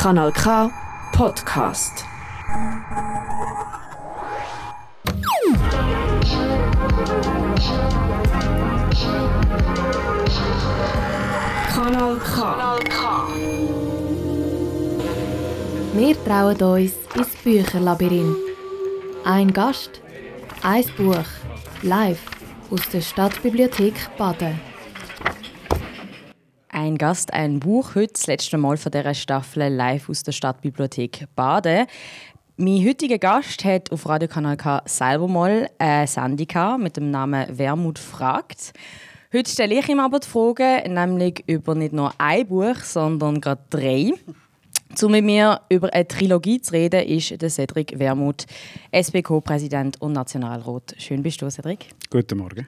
Kanal K Podcast. Kanal K. Wir trauen uns ins Bücherlabyrinth. Ein Gast, ein Buch, live aus der Stadtbibliothek Baden. Ein Gast, ein Buch, heute das letzte Mal von dieser Staffel live aus der Stadtbibliothek Baden. Mein heutiger Gast hat auf Radiokanal K selber mal eine Sendung mit dem Namen Wermut fragt. Heute stelle ich ihm aber die Frage, nämlich über nicht nur ein Buch, sondern gerade drei. Um mit mir über eine Trilogie zu reden, ist der Cedric Wermuth, SBK-Präsident und Nationalrat. Schön bist du, Cedric. Guten Morgen.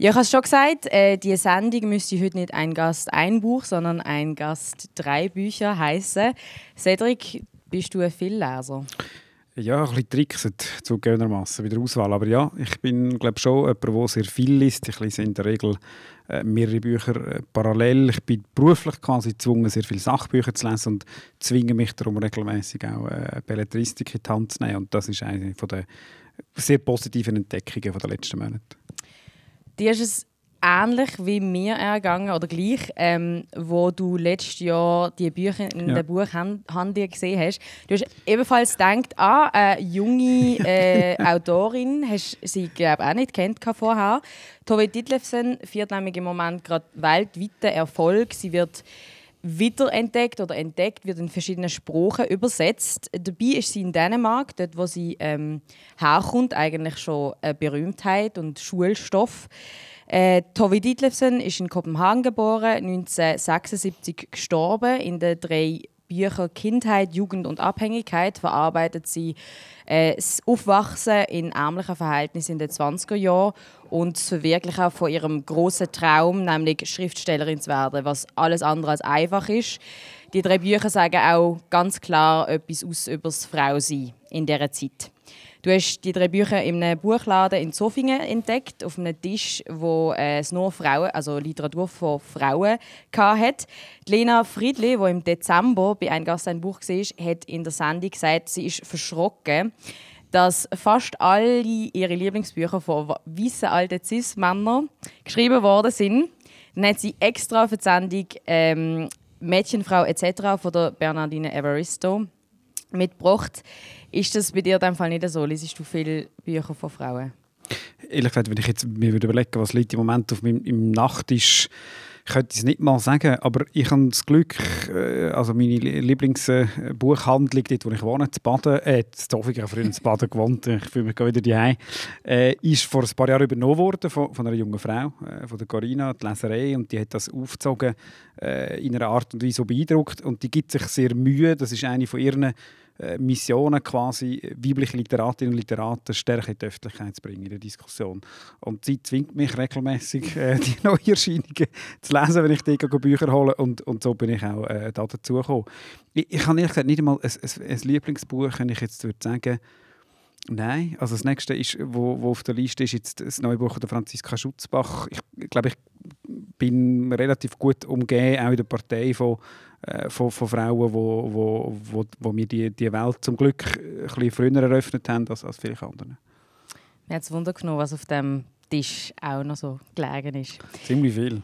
Ja, ich habe es schon gesagt, äh, die Sendung müsste heute nicht ein Gast ein Buch, sondern ein Gast drei Bücher heißen. Cedric, bist du ein Vielleser? Ja, ein bisschen trickset zugegebenermaßen bei der Auswahl. Aber ja, ich bin glaube schon jemand, der sehr viel liest. Ich lese in der Regel äh, mehrere Bücher äh, parallel. Ich bin beruflich quasi gezwungen, sehr viele Sachbücher zu lesen und zwinge mich darum regelmäßig auch äh, Belletristik in die Hand zu nehmen. Und das ist eine von der sehr positiven Entdeckungen der letzten Monate. Dir ist es ähnlich wie mir ergangen oder gleich, ähm, wo du letztes Jahr die Bücher in Ja. der Buchhandlung gesehen hast. Du hast ebenfalls gedacht, ah, eine junge äh, Autorin, hast sie glaube auch nicht kennt vorher. Tove Ditlevsen führt nämlich im Moment gerade weltweiten Erfolg. Sie wird wiederentdeckt oder entdeckt, wird in verschiedenen Sprachen übersetzt. Dabei ist sie in Dänemark, dort wo sie ähm, herkommt, eigentlich schon eine Berühmtheit und Schulstoff. Äh, Tove Ditlevsen ist in Kopenhagen geboren, 1976 gestorben. In den drei Büchern Kindheit, Jugend und Abhängigkeit verarbeitet sie äh, das Aufwachsen in ärmlichen Verhältnissen in den 20er Jahren und das Verwirklichen von ihrem großen Traum, nämlich Schriftstellerin zu werden, was alles andere als einfach ist. Die drei Bücher sagen auch ganz klar etwas aus über das Frausein in dieser Zeit. Du hast die drei Bücher in einem Buchladen in Zofingen entdeckt, auf einem Tisch, wo äh, es nur Frauen, also Literatur von Frauen. Die Lena Friedli, die im Dezember bei «Ein Gast, ein Buch» war, hat in der Sendung gesagt, sie ist verschrocken, dass fast alle ihre Lieblingsbücher von weißen alten Cis-Männern geschrieben worden sind. Dann hat sie extra für die Sendung ähm, «Mädchenfrau etc.» von der Bernardine Evaristo mitgebracht. Ist das bei dir in dem Fall nicht so? Liest du viele Bücher von Frauen? Ehrlich gesagt, wenn ich jetzt mir würde überlegen, was liegt im Moment auf meinem im Nachttisch, könnte ich es nicht mal sagen, aber ich habe das Glück, äh, also meine Lieblingsbuchhandlung, dort wo ich wohne, zu Baden, äh, zu habe früher in Baden gewohnt, ich fühle mich wieder daheim, äh, ist vor ein paar Jahren übernommen worden von, von einer jungen Frau, äh, von der Corinna, die Leserei, und die hat das aufgezogen äh, in einer Art und Weise so beeindruckt und die gibt sich sehr Mühe, das ist eine von ihren Missionen quasi, weibliche Literatinnen und Literaten stärker in die Öffentlichkeit zu bringen in der Diskussion. Und sie zwingt mich regelmäßig äh, die Neuerscheinungen zu lesen, wenn ich die Bücher hole und, und so bin ich auch äh, da dazu gekommen. Ich, ich habe ehrlich gesagt nicht einmal ein, ein, ein Lieblingsbuch, wenn ich jetzt würde sagen Nein, also das nächste, ist, wo, wo auf der Liste ist, jetzt das neue Buch von Franziska Schutzbach. Ich glaube, ich bin relativ gut umgeben, auch in der Partei von, äh, von, von Frauen, wo, wo, wo, wo mir die, die Welt zum Glück ein bisschen früher eröffnet haben als, als viele andere. Mir hat es Wunder genommen, was auf dem Tisch auch noch so gelegen ist. Ziemlich viel.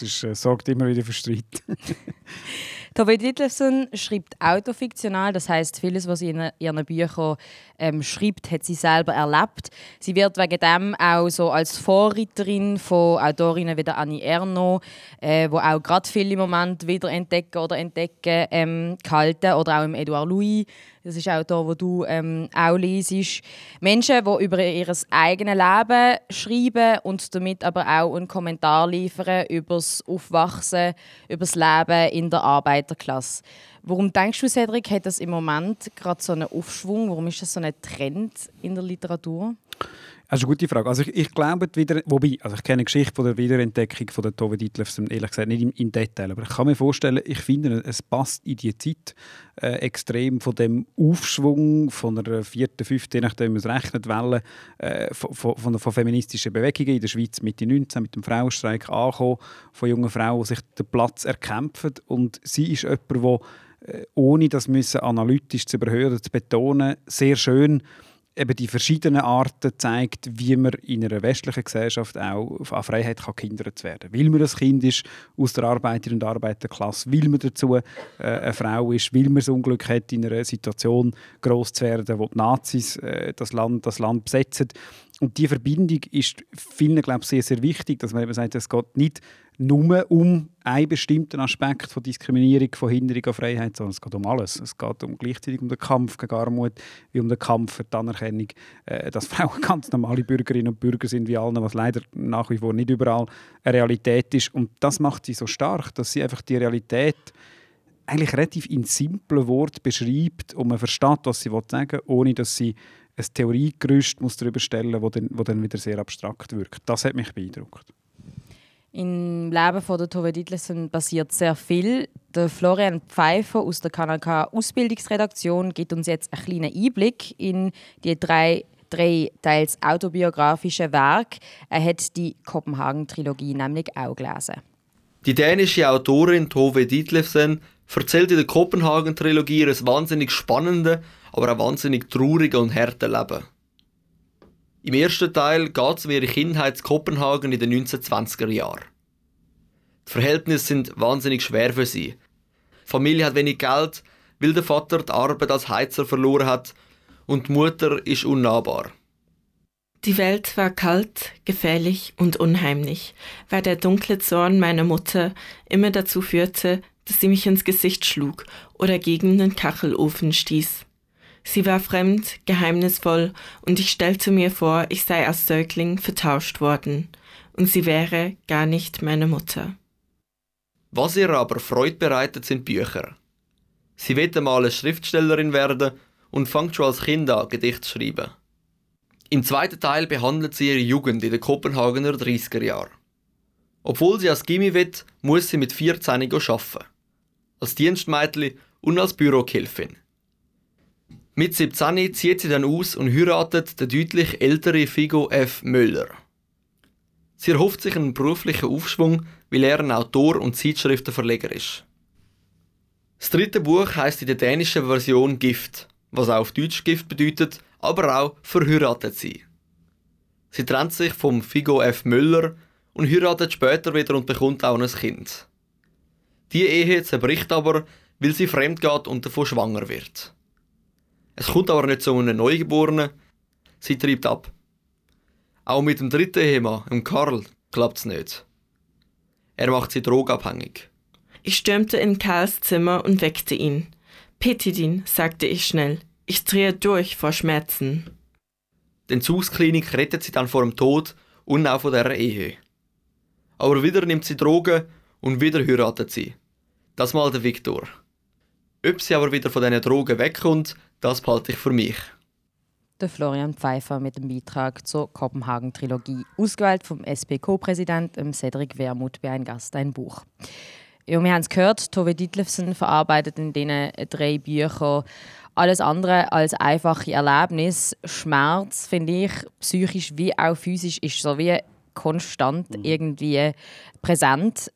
Ist, äh, sorgt immer wieder für Streit. Tove Ditlevsen schreibt autofiktional, das heißt vieles, was sie in ihren Büchern ähm, schreibt, hat sie selber erlebt. Sie wird wegen dem auch so als Vorreiterin von Autorinnen wie der Annie Ernaux, äh, auch gerade viele im Moment wieder entdecken oder entdecken ähm, gehalten oder auch im Edouard Louis. Das ist auch da, wo du ähm, auch liest. Menschen, die über ihr eigenes Leben schreiben und damit aber auch einen Kommentar liefern über das Aufwachsen, über das Leben in der Arbeiterklasse. Warum denkst du, Cedric, hat das im Moment gerade so einen Aufschwung? Warum ist das so ein Trend in der Literatur? Das ist eine gute Frage. Also ich, ich glaube, wieder, wobei, also ich kenne die Geschichte von der Wiederentdeckung von der Tove Ditlevsen, ehrlich gesagt nicht im, im Detail, aber ich kann mir vorstellen, ich finde, es passt in die Zeit äh, extrem von dem Aufschwung von einer vierten, fünften, je nachdem man es rechnet, Welle äh, von, von, von, von feministischen Bewegungen in der Schweiz Mitte 19 mit dem Frauenstreik angekommen, von jungen Frauen, die sich den Platz erkämpfen und sie ist jemand, der äh, ohne das müssen analytisch zu überhören, zu betonen, sehr schön eben die verschiedenen Arten zeigt, wie man in einer westlichen Gesellschaft auch an Freiheit kann gehindert werden kann. Weil man ein Kind ist aus der Arbeiter- und Arbeiterklasse, weil man dazu äh, eine Frau ist, weil man das Unglück hat, in einer Situation groß zu werden, wo die Nazis äh, das, Land, das Land besetzen. Und diese Verbindung ist vielen, glaube ich, sehr, sehr wichtig, dass man eben sagt, es geht nicht nur um einen bestimmten Aspekt von Diskriminierung, von Hinderung an Freiheit, sondern es geht um alles. Es geht um gleichzeitig um den Kampf gegen Armut, wie um den Kampf für die Anerkennung, äh, dass Frauen ganz normale Bürgerinnen und Bürger sind wie alle, was leider nach wie vor nicht überall eine Realität ist. Und das macht sie so stark, dass sie einfach die Realität eigentlich relativ in simplen Worten beschreibt und man versteht, was sie sagen will, ohne dass sie ein Theoriegerüst darüber stellen muss, das dann, dann wieder sehr abstrakt wirkt. Das hat mich beeindruckt. Im Leben von der Tove Ditlevsen passiert sehr viel. Der Florian Pfeiffer aus der KNK Ausbildungsredaktion gibt uns jetzt einen kleinen Einblick in die drei, drei teils autobiografischen Werke. Er hat die Kopenhagen-Trilogie nämlich auch gelesen. Die dänische Autorin Tove Ditlevsen erzählt in der Kopenhagen-Trilogie ihr wahnsinnig spannende, aber auch wahnsinnig traurige und harte Leben. Im ersten Teil geht es um ihre Kindheit in Kopenhagen in den 1920er Jahren. Die Verhältnisse sind wahnsinnig schwer für sie. Die Familie hat wenig Geld, weil der Vater die Arbeit als Heizer verloren hat und die Mutter ist unnahbar. Die Welt war kalt, gefährlich und unheimlich, weil der dunkle Zorn meiner Mutter immer dazu führte, dass sie mich ins Gesicht schlug oder gegen den Kachelofen stieß. Sie war fremd, geheimnisvoll, und ich stellte mir vor, ich sei als Säugling vertauscht worden, und sie wäre gar nicht meine Mutter. Was ihr aber Freude bereitet, sind Bücher. Sie will einmal eine Schriftstellerin werden und fängt schon als Kind an, Gedichte zu schreiben. Im zweiten Teil behandelt sie ihre Jugend in den Kopenhagener 30er Jahren. Obwohl sie als Gimmi will, muss sie mit 14 arbeiten. Als Dienstmädchen und als Bürokilfin. Mit 17 zieht sie dann aus und heiratet den deutlich älteren Figo F. Müller. Sie erhofft sich einen beruflichen Aufschwung, weil er ein Autor und Zeitschriftenverleger ist. Das dritte Buch heißt in der dänischen Version Gift, was auch auf Deutsch Gift bedeutet, aber auch verheiratet sie. Sie trennt sich vom Figo F. Müller und heiratet später wieder und bekommt auch ein Kind. Die Ehe zerbricht aber, weil sie fremd geht und davon schwanger wird. Es kommt aber nicht zu einem Neugeborenen. Sie treibt ab. Auch mit dem dritten Ehemann, dem Karl, klappt es nicht. Er macht sie drogabhängig. Ich stürmte in Karls Zimmer und weckte ihn. Petidin, sagte ich schnell. Ich drehe durch vor Schmerzen. Die Entzugsklinik rettet sie dann vor dem Tod und auch von der Ehe. Aber wieder nimmt sie Drogen und wieder heiratet sie. Das mal der Viktor. Ob sie aber wieder von diesen Drogen wegkommt, das behalte ich für mich. Der Florian Pfeiffer mit dem Beitrag zur Kopenhagen-Trilogie, ausgewählt vom SPK-Präsidenten Cedric Wermuth bei ein Gast ein Buch. Ja, wir haben es gehört, Tove Ditlevsen verarbeitet in diesen drei Büchern alles andere als einfache Erlebnis. Schmerz, finde ich, psychisch wie auch physisch, ist so wie konstant mhm. irgendwie präsent.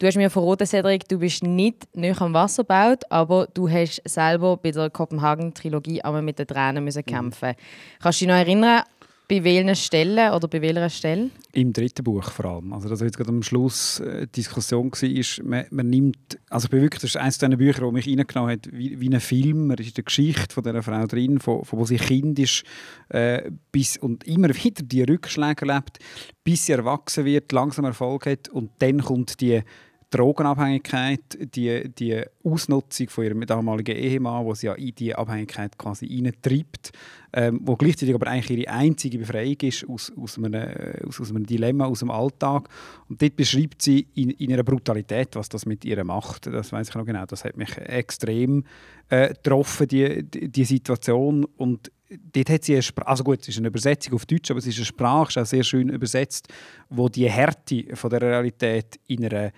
Du hast mir verraten, Cedric, du bist nicht näher am Wasser gebaut, aber du hast selber bei der Kopenhagen-Trilogie einmal mit den Tränen müssen mhm. kämpfen. Kannst du dich noch erinnern, bei welchen Stellen oder bei welcher Stelle? Im dritten Buch vor allem. Also, dass jetzt gerade am Schluss äh, Diskussion war, man, man nimmt, also ich bin wirklich, das ist eines dieser Bücher, das mich reingenommen hat, wie, wie ein Film. Man ist in der Geschichte von dieser Frau drin, von, von wo sie Kind ist, äh, bis, und immer wieder die Rückschläge erlebt, bis sie erwachsen wird, langsam Erfolg hat und dann kommt die Drogenabhängigkeit, die, die Ausnutzung von ihrem damaligen Ehemann, wo sie ja in diese Abhängigkeit quasi hineintreibt, ähm, wo gleichzeitig aber eigentlich ihre einzige Befreiung ist aus, aus, einem, aus, aus einem Dilemma, aus dem Alltag. Und dort beschreibt sie in, in ihrer Brutalität, was das mit ihr macht. Das weiß ich noch genau. Das hat mich extrem äh, getroffen, die, die, die Situation. Und dort hat sie eine Sprache, also gut, es ist eine Übersetzung auf Deutsch, aber es ist eine Sprache, ist auch sehr schön übersetzt, wo die Härte von der Realität in einer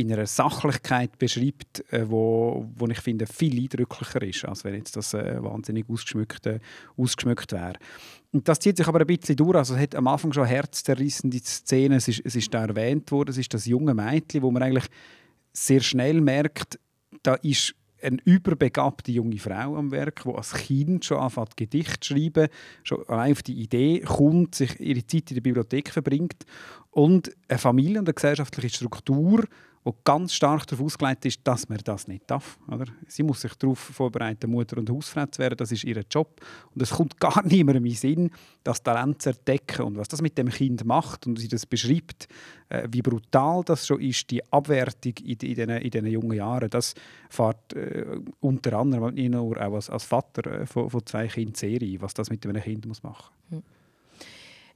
in einer Sachlichkeit beschreibt, äh, wo, wo ich finde viel eindrücklicher ist, als wenn jetzt das äh, wahnsinnig ausgeschmückt, ausgeschmückt wäre. Und das zieht sich aber ein bisschen durch. Also es hat am Anfang schon herzzerrissende Szenen. Es ist, es ist da erwähnt worden. Es ist das junge Mädchen, wo man eigentlich sehr schnell merkt, da ist eine überbegabte junge Frau am Werk, die als Kind schon anfängt, Gedicht zu schreiben, schon auf die Idee kommt, sich ihre Zeit in der Bibliothek verbringt und eine Familie und eine gesellschaftliche Struktur wo ganz stark darauf ausgelegt ist, dass man das nicht darf. Oder? Sie muss sich darauf vorbereiten, Mutter und Hausfrau zu werden. Das ist ihr Job. Und es kommt gar niemandem in den Sinn, das Talent zu entdecken. Und was das mit dem Kind macht und sie das beschreibt, äh, wie brutal das schon ist, die Abwertung in, in, diesen, in jungen Jahren, das fährt äh, unter anderem nicht nur auch als, als Vater äh, von, von, zwei Kindern sehr ein, was das mit einem Kind muss machen muss. Hm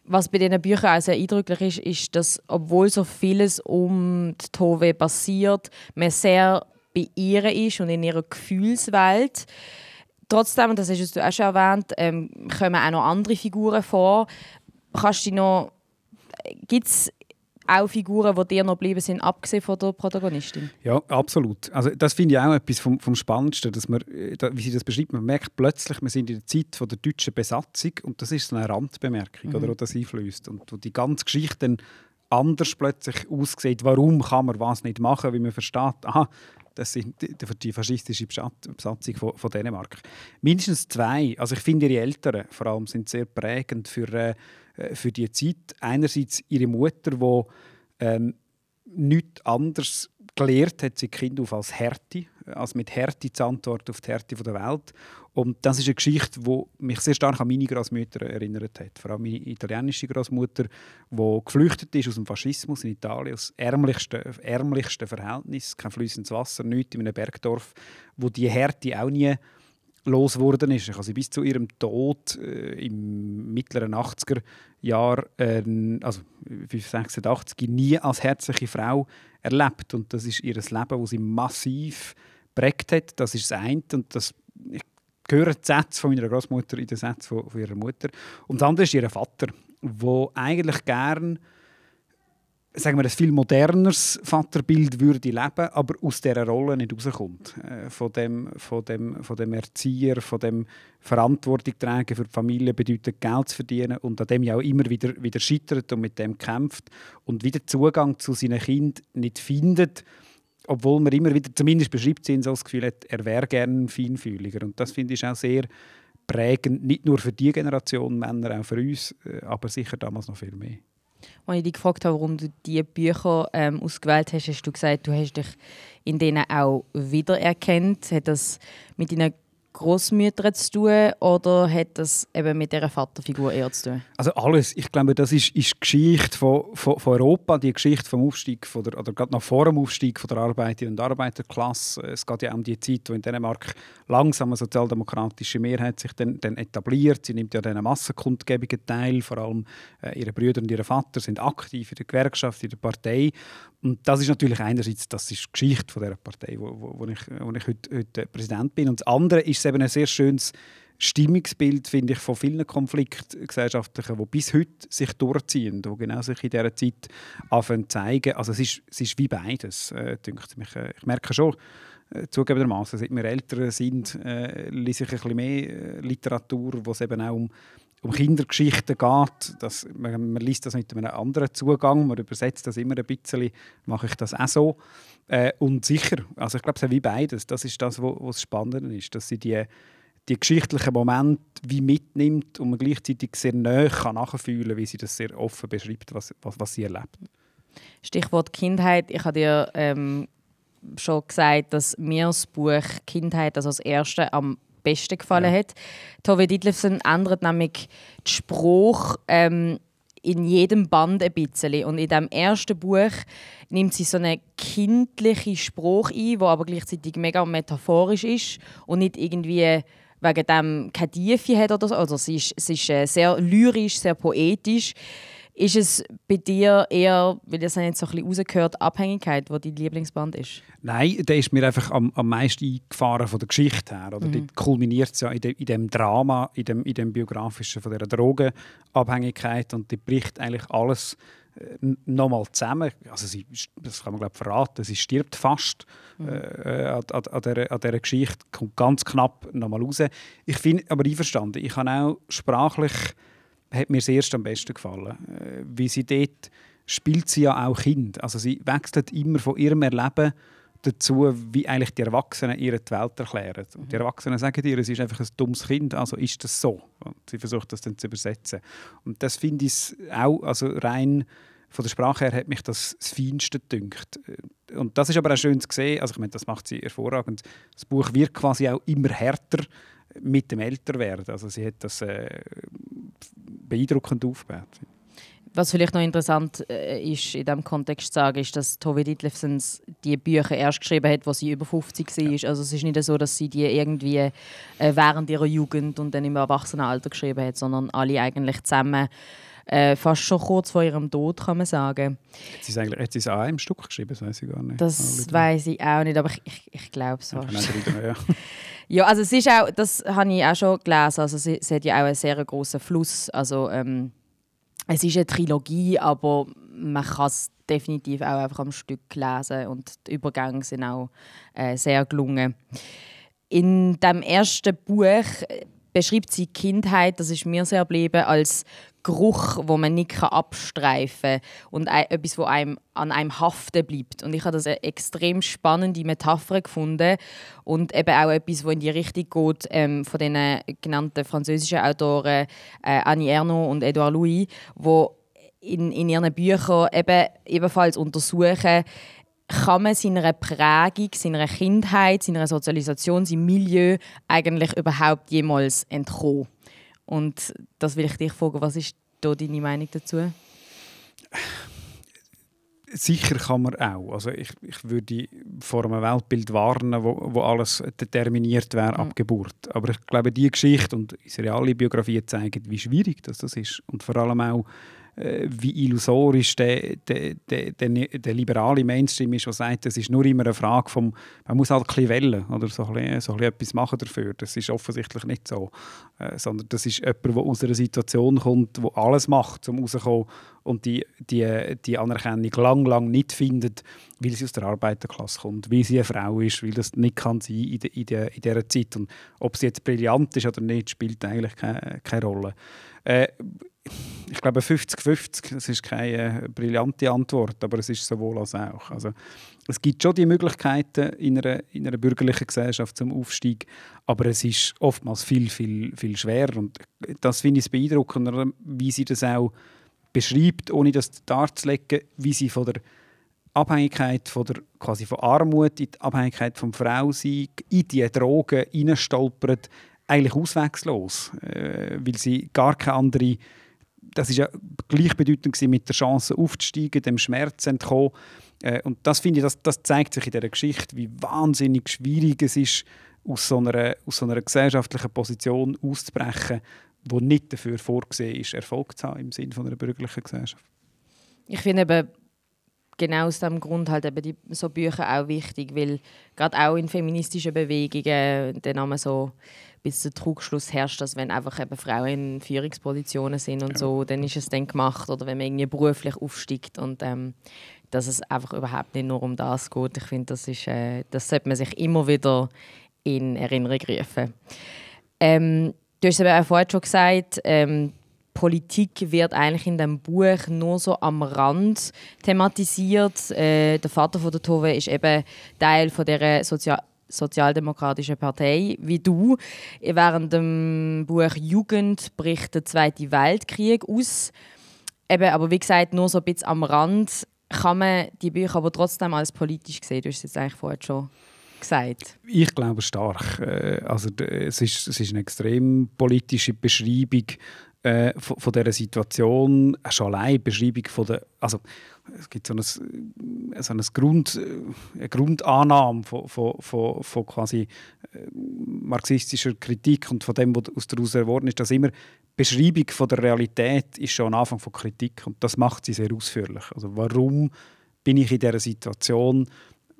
was bei diesen Büchern auch sehr eindrücklich ist, ist, dass obwohl so vieles um die Tove passiert, man sehr bei ihr ist und in ihrer Gefühlswelt. Trotzdem, und das hast du auch schon erwähnt, ähm, kommen auch noch andere Figuren vor. Kannst du noch, gibt es auch Figuren, die dir noch geblieben sind, abgesehen von der Protagonistin. Ja, absolut. Also das finde ich auch etwas vom, vom Spannendsten, dass man, äh, wie sie das beschreibt, man merkt plötzlich, wir sind in der Zeit von der deutschen Besatzung und das ist so eine Randbemerkung, mhm. oder, die das einflößt und wo die ganze Geschichte dann anders plötzlich aussieht, warum kann man was nicht machen, wie man versteht, aha, das sind die, die faschistische Besatzung von, von Dänemark. Mindestens zwei, also ich finde ihre Eltern vor allem sind sehr prägend für, äh, für die Zeit. Einerseits ihre Mutter, die ähm, nichts anderes gelehrt hat sie Kind auf als Härte, als mit Härte zu antworten auf die Härte der Welt. Und das ist eine Geschichte, die mich sehr stark an meine Großmütter erinnert hat. Vor allem meine italienische Großmutter, die geflüchtet ist aus dem Faschismus in Italien, aus ärmlichsten, ärmlichsten Verhältnissen, kein fließendes Wasser, nichts in einem Bergdorf, wo die Härte auch nie losgeworden ist. Ich habe sie bis zu ihrem Tod äh, im mittleren 80er Jahr, äh, also 86, nie als herzliche Frau erlebt. Und das ist ihr Leben, das sie massiv prägt hat. Das ist das eine. Und das, ich höre die Sätze von meiner Großmutter in den Sätzen von, von ihrer Mutter. Und das andere ist ihr Vater, der eigentlich gern sagen wir, ein viel moderneres Vaterbild würde leben, aber aus dieser Rolle nicht rauskommt. Äh, von, dem, von, dem, von dem Erzieher, von dem Verantwortung tragen für die Familie bedeutet, Geld zu verdienen und an dem ja auch immer wieder, wieder scheitert und mit dem kämpft und wieder Zugang zu seinen Kindern nicht findet, obwohl man immer wieder, zumindest beschreibt sie so das Gefühl hat, er wäre gerne ein Feinfühliger. Und das finde ich auch sehr prägend, nicht nur für die Generation Männer, auch für uns, äh, aber sicher damals noch viel mehr. Als ich dich gefragt habe, warum du diese Bücher ähm, ausgewählt hast, hast du gesagt, du hast dich in denen auch wiedererkannt. Hat das mit deinen Großmütter zu tun oder hat das eben mit dieser Vaterfigur eher zu tun? Also alles. Ich glaube, das ist, ist die Geschichte von, von, von, Europa, die Geschichte vom Aufstieg von der, oder gerade noch vor dem Aufstieg von der Arbeiter- und Arbeiterklasse. Es geht ja um die Zeit, wo in Dänemark langsam eine sozialdemokratische Mehrheit sich dann, dann etabliert. Sie nimmt ja an Massenkundgebungen teil. Vor allem äh, ihre Brüder und ihr Vater sind aktiv in der Gewerkschaft, in der Partei. Und das ist natürlich einerseits das ist die Geschichte von dieser Partei, wo, wo, wo ich, wo ich heute, heute Präsident bin. Und das andere ist eben ein sehr schönes Stimmungsbild, finde ich, von vielen Konfliktgesellschaftlichen, die bis heute sich durchziehen, die genau sich in dieser Zeit anfangen zeigen. Also es ist, es ist wie beides, äh, mich. Äh, ich merke schon, äh, zugegebenermaßen, seit wir älter sind, äh, lese ich ein bisschen mehr äh, Literatur, wo es eben auch um um Kindergeschichten geht. Das, man, man liest das mit einem anderen Zugang, man übersetzt das immer ein bisschen, mache ich das auch so. Äh, und sicher, also ich glaube, es ist wie beides. Das ist das, was spannend ist, dass sie die, die geschichtlichen Momente wie mitnimmt und man gleichzeitig sehr nahe kann wie sie das sehr offen beschreibt, was, was, was sie erlebt. Stichwort Kindheit. Ich habe dir ähm, schon gesagt, dass mir das Buch Kindheit also das erste am besten gefallen ja. hat. Tove Ditlevsen ändert nämlich den Spruch ähm, in jedem Band ein bisschen. Und in dem ersten Buch nimmt sie so einen kindlichen Spruch ein, der aber gleichzeitig mega metaphorisch ist und nicht irgendwie wegen dem keine Tiefe hat oder so. Also es ist, es ist äh, sehr lyrisch, sehr poetisch. Ist es bei dir eher, weil das jetzt so ein bisschen rausgehört, Abhängigkeit, wo dein Lieblingsband ist? Nein, der ist mir einfach am, am meisten eingefahren von der Geschichte her. Oder? Mhm. Kulminiert es ja in, de, in dem Drama, in dem, in dem biografischen von dieser Drogenabhängigkeit und die bricht eigentlich alles äh, nochmal zusammen. Also sie, das kann man glaube verraten, sie stirbt fast mhm. äh, an, an, an, dieser, an dieser Geschichte, kommt ganz knapp nochmal raus. Ich finde aber einverstanden, ich habe auch sprachlich hat mir sehr am besten gefallen. Äh, wie sie dort spielt sie ja auch Kind. Also sie wechselt immer von ihrem Erleben dazu, wie eigentlich die Erwachsenen ihre die Welt erklären. Und die Erwachsenen sagen dir, es ist einfach ein dummes Kind, also ist das so. Und sie versucht das dann zu übersetzen. Und das finde ich auch, also rein von der Sprache her hat mich das das Feinste gedünkt. Und das ist aber auch schön zu sehen, also ich meine, das macht sie hervorragend. Das Buch wird quasi auch immer härter mit dem Älterwerden. Also sie hat das äh, beeindruckend aufgebaut. Was vielleicht noch interessant äh, ist in diesem Kontext zu sagen, ist, dass Tove Ditlevsens die Bücher erst geschrieben hat, als sie über 50 war. Ja. Also es ist nicht so, dass sie die irgendwie äh, während ihrer Jugend und dann im Erwachsenenalter geschrieben hat, sondern alle eigentlich zusammen äh, fast schon kurz vor ihrem Tod, kann man sagen. Hat sie es eigentlich hat sie es auch im Stück geschrieben? Das weiß ich gar nicht. Das weiß ich auch nicht, aber ich, ich, ich glaube es fast. Ja, ja, also es ist auch, das habe ich auch schon gelesen, also sie, sie hat ja auch einen sehr großen Fluss, also ähm, es ist eine Trilogie, aber man kann es definitiv auch einfach am Stück lesen und die Übergänge sind auch äh, sehr gelungen. In dem ersten Buch äh, beschreibt sie Kindheit, das ist mir sehr geblieben, als Geruch, wo man nicht abstreifen kann und etwas, wo einem an einem haften bleibt. Und ich habe das eine extrem spannende Metapher gefunden und eben auch etwas, wo in die Richtung geht ähm, von den genannten französischen Autoren äh, Annie Ernaux und Edouard Louis, wo in, in ihren Büchern eben ebenfalls untersuchen, kann man seiner Prägung, seiner Kindheit, seiner Sozialisation, seinem Milieu eigentlich überhaupt jemals entkommen? Und das will ich dich fragen, was ist da deine Meinung dazu? Sicher kann man auch. Also ich, ich würde vor einem Weltbild warnen, wo, wo alles determiniert wäre mhm. ab Geburt. Aber ich glaube, die Geschichte und unsere alle Biografien zeigen, wie schwierig das, das ist. Und vor allem auch, wie illusorisch der, der, der, der, liberale Mainstream ist, der sagt, es ist nur immer eine Frage vom, man muss halt ein bisschen wählen oder so ein bisschen, so ein etwas machen dafür. Das ist offensichtlich nicht so. Äh, sondern das ist jemand, der aus einer Situation kommt, der alles macht, um rauszukommen und die, die, die Anerkennung lang, lang nicht findet, weil sie aus der Arbeiterklasse kommt, weil sie eine Frau ist, weil das nicht kann sein in, de, in, de, in dieser Zeit. Und ob sie jetzt brillant ist oder nicht, spielt eigentlich keine, keine Rolle. Äh, ich glaube 50-50, das ist keine brillante Antwort, aber es ist sowohl als auch. Also, es gibt schon die Möglichkeiten in einer, in einer bürgerlichen Gesellschaft zum Aufstieg, aber es ist oftmals viel, viel, viel schwerer und das finde ich beeindruckend, wie sie das auch beschreibt, ohne das darzulegen, wie sie von der Abhängigkeit von der quasi von Armut in die Abhängigkeit vom Frausein in die Drogen hineinstolpert, eigentlich auswegslos, äh, weil sie gar keine andere das ist ja gleichbedeutend mit der Chance aufzusteigen, dem Schmerz entkommen. Äh, und das finde ich, das, das zeigt sich in dieser Geschichte, wie wahnsinnig schwierig es ist, aus so einer, aus so einer gesellschaftlichen Position auszubrechen, wo nicht dafür vorgesehen ist, Erfolg zu haben im Sinne einer bürgerlichen Gesellschaft. Ich finde eben genau aus diesem Grund halt eben die, so Bücher auch wichtig, weil gerade auch in feministischen Bewegungen dann so bis der Trugschluss herrscht, dass wenn einfach eben Frauen in Führungspositionen sind und ja. so, dann ist es dann gemacht oder wenn man irgendwie beruflich aufsteigt und ähm, dass es einfach überhaupt nicht nur um das geht. Ich finde, das ist, äh, das sollte man sich immer wieder in Erinnerung rufen. Ähm, du hast es auch vorhin schon gesagt, ähm, Politik wird eigentlich in dem Buch nur so am Rand thematisiert. Äh, der Vater von der Tove ist eben Teil von der Sozial Sozialdemokratische Partei, wie du. Während dem Buch Jugend bricht der Zweite Weltkrieg aus. Eben, aber wie gesagt, nur so ein bisschen am Rand kann man die Bücher aber trotzdem als politisch sehen. Du hast es jetzt eigentlich vorher schon gesagt. Ich glaube stark. Äh, also, es, ist, es ist eine extrem politische Beschreibung äh, von, von dieser Situation. Schon allein Beschreibung von der... Also, es gibt so, ein, so ein Grund, eine Grundannahme von, von, von, von quasi äh, marxistischer Kritik und von dem, was daraus geworden ist, dass immer Beschreibung von der Realität ist schon ein Anfang von Kritik und das macht sie sehr ausführlich. Also warum bin ich in dieser Situation?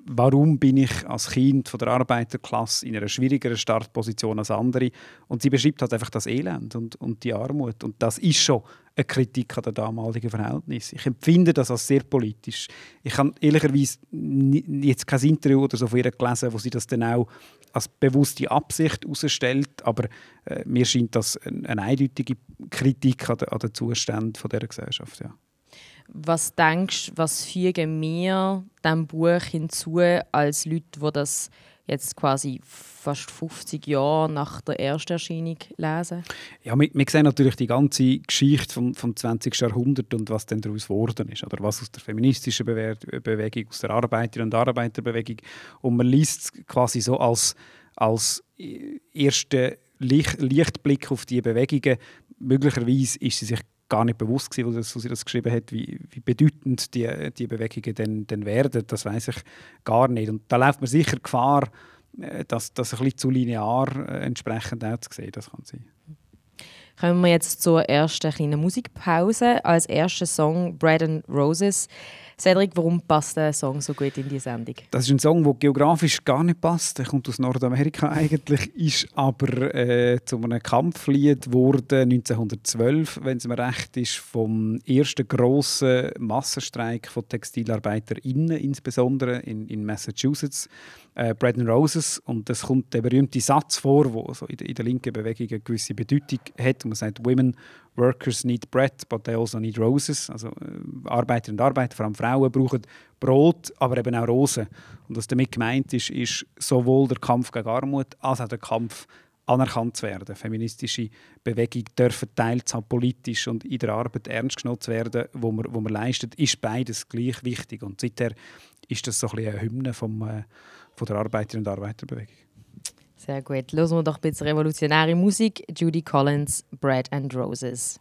Warum bin ich als Kind von der Arbeiterklasse in einer schwierigeren Startposition als andere. Und sie beschreibt halt einfach das Elend und, und die Armut. Und das ist schon eine Kritik an den damaligen Verhältnissen. Ich empfinde das als sehr politisch. Ich habe ehrlicherweise jetzt kein Interview oder so von ihr gelesen, wo sie das dann auch als bewusste Absicht herausstellt, aber äh, mir scheint das eine, eindeutige Kritik an, den, an den dieser Gesellschaft. Ja. Was denkst du, was fügen wir diesem Buch hinzu als Leute, die das jetzt quasi fast 50 Jahre nach der Ersterscheinung lesen? Ja, wir, wir sehen natürlich die ganze Geschichte vom, vom 20. Jahrhundert und was dann daraus geworden ist. Oder was aus der feministischen Bewe Bewegung, aus der Arbeiter- und Arbeiterbewegung. Und man liest es quasi so als, als ersten Licht, Lichtblick auf die Bewegungen. Möglicherweise ist sie sich gar nicht bewusst gewesen, als sie das geschrieben hat, wie, wie bedeutend die, die Bewegungen dann, dann werden. Das weiß ich gar nicht. Und da läuft man sicher Gefahr, äh, dass das ein bisschen zu linear äh, entsprechend auch zu sehen. Das kann sein. Kommen wir jetzt zur ersten kleinen Musikpause. Als erster Song Bread and Roses. Cedric, warum passt der Song so gut in die Sendung? Das ist ein Song, der geografisch gar nicht passt. Er kommt aus Nordamerika eigentlich, ist aber äh, zu einem Kampflied wurde 1912, wenn es mir recht ist, vom ersten grossen Massenstreik von TextilarbeiterInnen, insbesondere in, in Massachusetts äh, Bread and Roses und es kommt der berühmte Satz vor, wo so in, der, in der linken Bewegung eine gewisse Bedeutung hat und man sagt Women Workers need bread, but they also need roses. Also äh, Arbeiter und Arbeiter, vor allem Frauen, brauchen Brot, aber eben auch Rosen. Und was damit gemeint ist, ist sowohl der Kampf gegen Armut als auch der Kampf anerkannt zu werden. Feministische Bewegungen dürfen teils auch politisch und in der Arbeit ernst genommen werden, wo man, wo man leistet, ist beides gleich wichtig. Und seither ist das so ein bisschen eine Hymne vom, äh, von der Arbeiter- und Arbeiterbewegung. Sehr gut. Hören wir doch ein bisschen revolutionäre Musik. Judy Collins, Bread and Roses.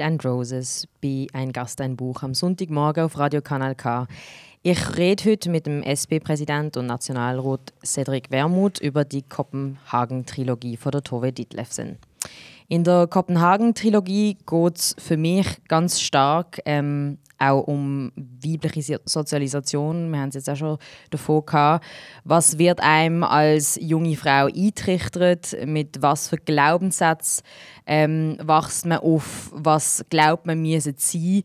Bread and Roses bei Ein Gast, ein Buch am Sonntagmorgen auf Radio Kanal K. Ich rede heute mit dem SP-Präsident und Nationalrat Cedric Wermuth über die Kopenhagen-Trilogie von der Tove Ditlevsen. In der Kopenhagen-Trilogie geht es für mich ganz stark ähm, auch um weibliche So- Sozialisation. Wir haben es jetzt auch schon davon gehabt. Was wird einem als junge Frau eintrichtert? Mit was für Glaubenssätzen ähm, wächst man auf? Was glaubt man, müsse sein?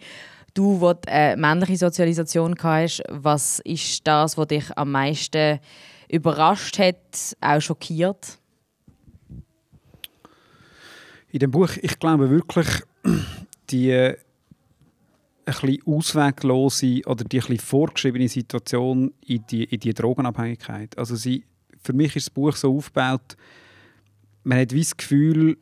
Du, wo du eine männliche Sozialisation hast, was ist das, was dich am meisten überrascht hat, auch schockiert? In dem Buch, ich glaube wirklich, die äh, ein ausweglose oder die ein vorgeschriebene Situation in die, in die Drogenabhängigkeit. Also sie, für mich ist das Buch so aufgebaut, man hat das Gefühl,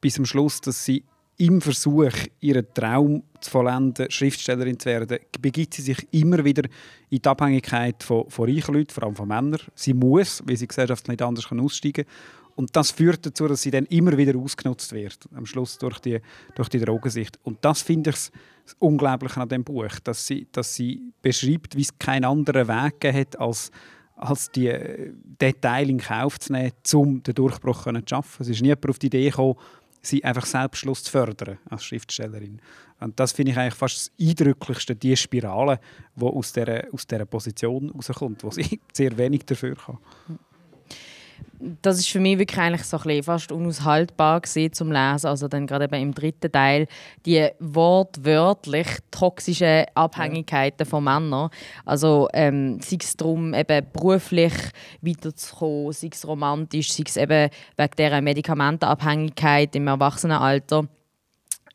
bis zum Schluss, dass sie im Versuch, ihren Traum zu vollenden, Schriftstellerin zu werden, begibt sie sich immer wieder in die Abhängigkeit von, von reichen Leuten, vor allem von Männern. Sie muss, weil sie gesellschaftlich nicht anders aussteigen kann. Und das führt dazu, dass sie dann immer wieder ausgenutzt wird, am Schluss durch die, durch die Drogensicht. Und das finde ich das Unglaubliche an dem Buch, dass sie, dass sie beschreibt, wie es keinen anderen Weg hat, als, als die äh, Details in Kauf zu nehmen, um den Durchbruch zu schaffen. Es ist niemand auf die Idee gekommen, sie einfach Selbstschluss zu fördern als Schriftstellerin. Und das finde ich eigentlich fast das Eindrücklichste, die Spirale, die aus dieser, aus dieser Position herauskommt, wo sie sehr wenig dafür kann. Das ist für mich wirklich eigentlich so ein bisschen fast unaushaltbar gewesen zum Lesen. Also dann gerade eben im dritten Teil die wortwörtlich toxischen Abhängigkeiten von Männern. Also ähm, sei es darum, eben beruflich weiterzukommen, sei es romantisch, sei es eben wegen dieser Medikamentenabhängigkeit im Erwachsenenalter.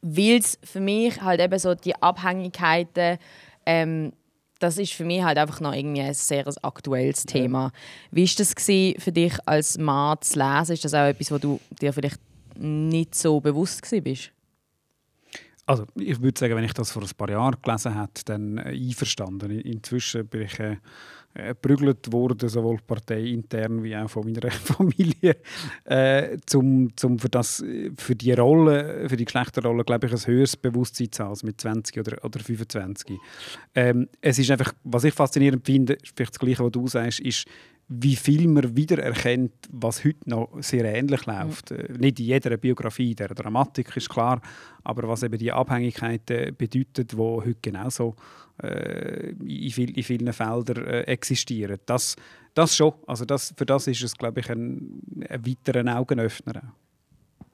Weil es für mich halt eben so die Abhängigkeiten ähm, das ist für mich halt einfach noch irgendwie ein sehr aktuelles Thema. Wie war das für dich als Mann zu lesen? Ist das auch etwas, wo du dir vielleicht nicht so bewusst bist? Also ich würde sagen, wenn ich das vor ein paar Jahren gelesen hätte, dann äh, einverstanden. In- Inzwischen bin ich äh, geprügelt worden, sowohl parteiintern wie auch von meiner Familie, äh, zum, zum für, äh, für die Rolle, für die Geschlechterrolle, glaube ich, ein höheres Bewusstsein zu haben als mit 20 oder, oder 25. Ähm, es ist einfach, was ich faszinierend finde, vielleicht das Gleiche, was du sagst, ist, wie viel man wiedererkennt, was heute noch sehr ähnlich läuft. Äh, Nicht in jeder Biografie der Dramatik ist klar, aber was eben die Abhängigkeiten bedeutet, die heute genauso äh, in, viel, in vielen Feldern äh, existieren. Das, das schon. Also das, für das ist es, glaube ich, ein, ein weiterer Augenöffner. Auch.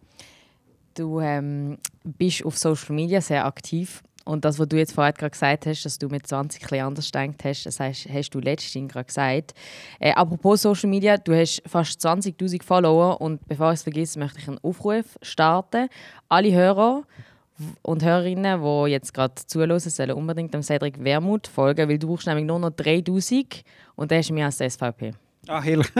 Du ähm, bist auf Social Media sehr aktiv. Und das, was du jetzt vorher gerade gesagt hast, dass du mit 20 ein bisschen anders gedacht hast, das hast, hast du letztens gerade gesagt. Äh, apropos Social Media, du hast fast 20'000 Follower und bevor ich es vergesse, möchte ich einen Aufruf starten. Alle Hörer und Hörerinnen, die jetzt gerade zuhören, sollen unbedingt dem Cedric Wermut folgen, weil du brauchst nämlich nur noch 3000 und der ist mehr als der SVP. Ah, gewusst.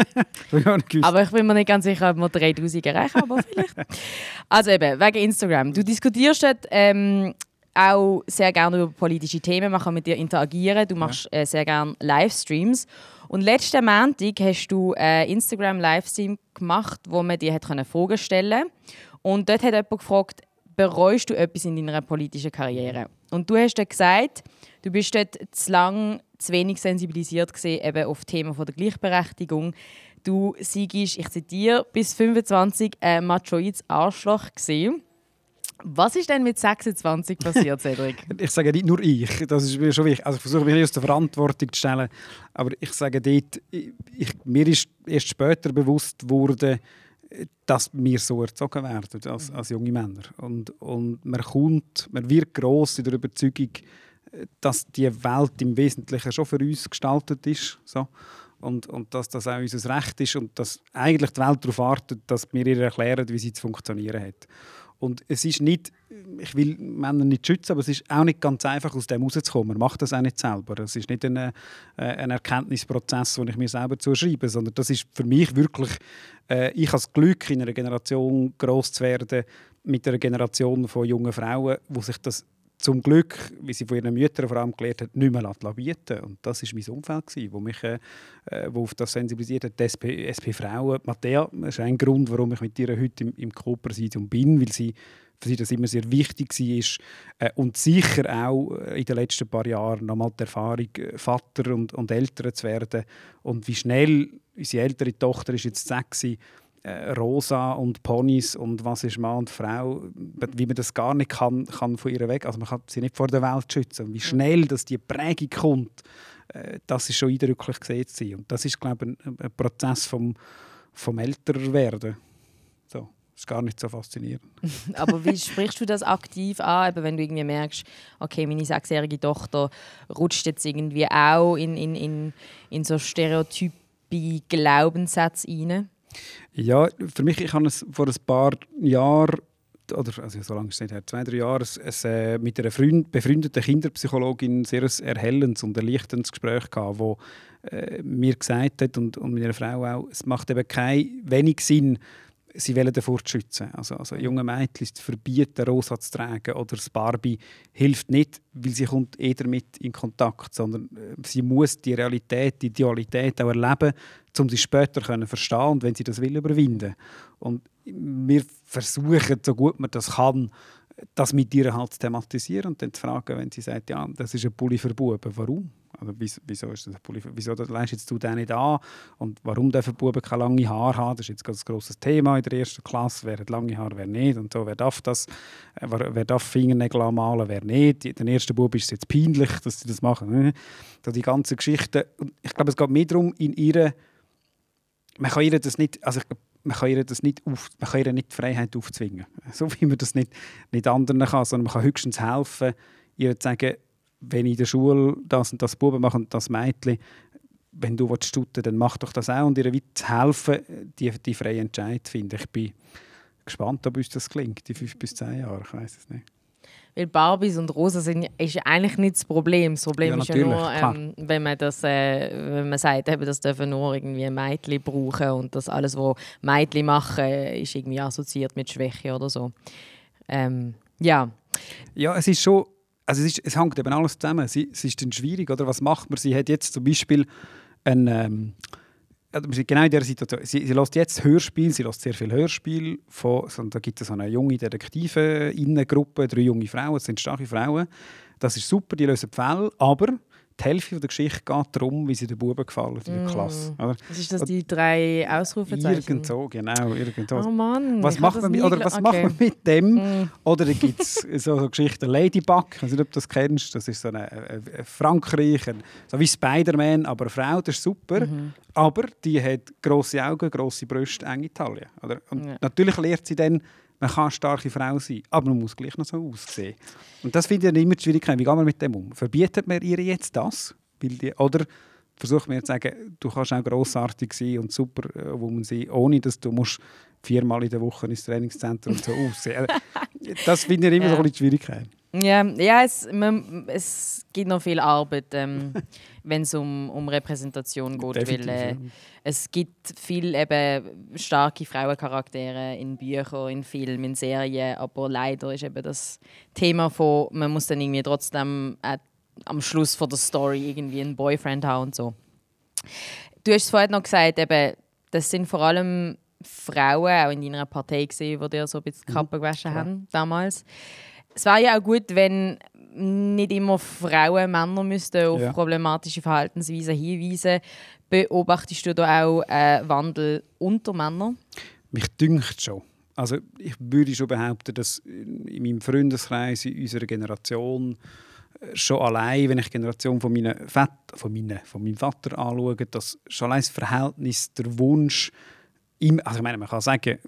Aber ich bin mir nicht ganz sicher, ob wir 3000 erreichen, aber vielleicht. Also eben, wegen Instagram. Du diskutierst dort ähm, auch sehr gerne über politische Themen, man kann mit dir interagieren. Du machst äh, sehr gerne Livestreams. Und letzten Montag hast du einen Instagram-Livestream gemacht, wo man dir hat können Fragen stellen konnte. Und dort hat jemand gefragt, bereust du etwas in deiner politischen Karriere? Und du hast dann gesagt, du bist dort zu lang, zu wenig sensibilisiert gewesen, eben auf Themen von der Gleichberechtigung. Du siegst, ich zitiere, bis 25 ein machoides Arschloch gewesen. Was ist denn mit 26 passiert, Cedric? Ich sage nicht nur ich, das ist mir schon wichtig. Also ich versuche mich nicht aus der Verantwortung zu stellen, aber ich sage dort, ich, ich, mir ist erst später bewusst geworden, dass wir so erzogen werden als, als junge Männer. Und, und man kommt, man wird gross in der Überzeugung, dass die Welt im Wesentlichen schon für uns gestaltet ist. So. Und, und dass das auch unser Recht ist und dass eigentlich die Welt darauf wartet, dass wir ihr erklären, wie sie zu funktionieren hat. Und es ist nicht, ich will Männer nicht schützen, aber es ist auch nicht ganz einfach, aus dem rauszukommen. Man macht das auch nicht selber. Es ist nicht ein, äh, ein Erkenntnisprozess, den ich mir selber zuschreibe, sondern das ist für mich wirklich, äh, ich habe das Glück, in einer Generation groß zu werden, mit einer Generation von jungen Frauen, wo sich das zum Glück, wie sie von ihren Müttern vor allem gelernt hat, nicht mehr bieten. Und das war mein Umfeld, wo mich äh, wo auf das sensibilisiert hat. Die SP, SP Frauen, Matthäa, das ist ein Grund, warum ich mit ihr heute im, im Co-Präsidium bin, weil sie für sie das immer sehr wichtig war. Äh, und sicher auch äh, in den letzten paar Jahren nochmal die Erfahrung, äh, Vater und, und Eltern zu werden. Und wie schnell unsere ältere Tochter ist jetzt sechs, Rosa und Ponys und was ist Mann und Frau, wie man das gar nicht kann, kann von ihr weg, also man kann sie nicht vor der Welt schützen. Wie schnell dass die Prägung kommt, äh, das ist schon eindrücklich gesehen zu sein. Und das ist, glaube ich, ein, ein Prozess vom, vom Älterwerden. So, ist gar nicht so faszinierend. Aber wie sprichst du das aktiv an, eben wenn du irgendwie merkst, okay, meine sechsjährige Tochter rutscht jetzt irgendwie auch in, in, in, in so Stereotype Glaubenssätze rein? Ja, für mich, ich habe es vor ein paar Jahren, oder also so lange ist es nicht her, zwei, drei Jahre, es, äh, mit einer Freund, befreundeten Kinderpsychologin sehr ein erhellendes und erleichterndes Gespräch gehabt, wo äh, mir gesagt hat, und, und meiner Frau auch, es macht eben keinen wenig Sinn, sie wollen davor schützen. Also, also junge Mädchen verbieten, rosa zu tragen oder das Barbie hilft nicht, weil sie kommt eh damit in Kontakt, sondern äh, sie muss die Realität, die Dualität auch erleben, um sie später können verstehen und wenn sie das will, überwinden. Und wir versuchen, so gut man das kann, das mit ihr halt zu thematisieren und dann zu fragen, wenn sie sagt, ja, das ist ein Pulli für Buben, warum? Also, wieso, wieso ist das ein Pulli wieso leistest du den nicht an? Und warum dürfen Buben keine lange Haare haben? Das ist jetzt ein grosses Thema in der ersten Klasse. Wer hat lange Haare, wer nicht? Und so, wer darf das? Äh, Wer, darf Fingernägel malen, wer nicht? Den ersten Buben ist es jetzt peinlich, dass sie das machen. So die ganze Geschichte. Ich glaube, es geht mehr darum, in ihre man kann ihr das nicht, also ich man kann ihr das nicht auf, man kann ihr nicht die Freiheit aufzwingen, so wie man das nicht, nicht anderen kann, sondern man kann höchstens helfen, ihr zu sagen, wenn in der Schule das und das Buben machen und das Mädchen, wenn du willst stuten, dann mach doch das auch und ihr zu helfen, die, die freie Entscheid zu finden. Ich bin gespannt, ob uns das gelingt, die fünf bis zehn Jahre, ich weiß es nicht. Weil Barbies und Rosa sind ist eigentlich nicht das Problem. Das Problem Ja, ist ja nur, ähm, wenn man das, äh, wenn man sagt, eben, das dürfen nur irgendwie Mädchen brauchen und das alles, was Mädchen machen, ist irgendwie assoziiert mit Schwäche oder so. Ähm, ja, Ja, es ist schon, also es, ist, es hängt eben alles zusammen. Sie, es ist dann schwierig, oder? Was macht man? Sie hat jetzt zum Beispiel ein, ähm, genau in dieser Situation. Sie, sie lässt jetzt Hörspiel, sie lässt sehr viel Hörspiel. Von, so, da gibt es so eine junge Detektive-Innengruppe, drei junge Frauen, es sind starke Frauen. Das ist super, die lösen die Fälle, aber die Hälfte der Geschichte geht darum, wie sie den Buben gefallen in der Mm. Klasse. Oder? was ist das, die drei Ausrufezeichen? Irgend so, genau. Irgend so. Oh Mann, Was, macht man, mit, oder was okay. macht man mit dem? Mm. Oder gibt es so, so Geschichten Ladybug, ich weiß nicht, ob du das kennst. Das ist so eine, eine, eine Frankreich, ein, so wie Spider-Man, aber eine Frau, das ist super. Mhm. Aber die hat grosse Augen, grosse Brüste, enge Taille. Oder? Und Ja. natürlich lernt sie dann, man kann eine starke Frau sein, aber man muss gleich noch so aussehen. Und das finde ich immer die Schwierigkeit. Wie gehen wir mit dem um? Verbietet man ihr jetzt das? Die, oder versucht man jetzt zu sagen, du kannst auch grossartig sein und super äh, wo man sein, ohne dass du musst viermal in der Woche ins Trainingszentrum so aussehen. Äh, das finde ich immer so Ja. ein bisschen die Schwierigkeit. Ja, ja es, man, es gibt noch viel Arbeit, ähm, wenn es um, um Repräsentation geht. Weil, äh, ja. es gibt viele eben starke Frauencharaktere in Büchern, in Filmen, in Serien, aber leider ist eben das Thema von, man muss dann irgendwie trotzdem äh, am Schluss von der Story irgendwie einen Boyfriend haben und so. Du hast es vorhin noch gesagt, eben, das sind vor allem Frauen, auch in deiner Partei gesehen, die dir so ein bisschen die Kappe gewaschen haben damals. Es wäre ja auch gut, wenn nicht immer Frauen Männer müssten auf Ja. problematische Verhaltensweisen hinweisen. Beobachtest du da auch äh, Wandel unter Männern? Mich dünkt schon. Also ich würde schon behaupten, dass in meinem Freundeskreis, in unserer Generation, äh, schon allein, wenn ich die Generation von, meinen Vat von, meinen, von meinem Vater anschaue, dass schon allein das Verhältnis, der Wunsch, also ich meine, man kann sagen,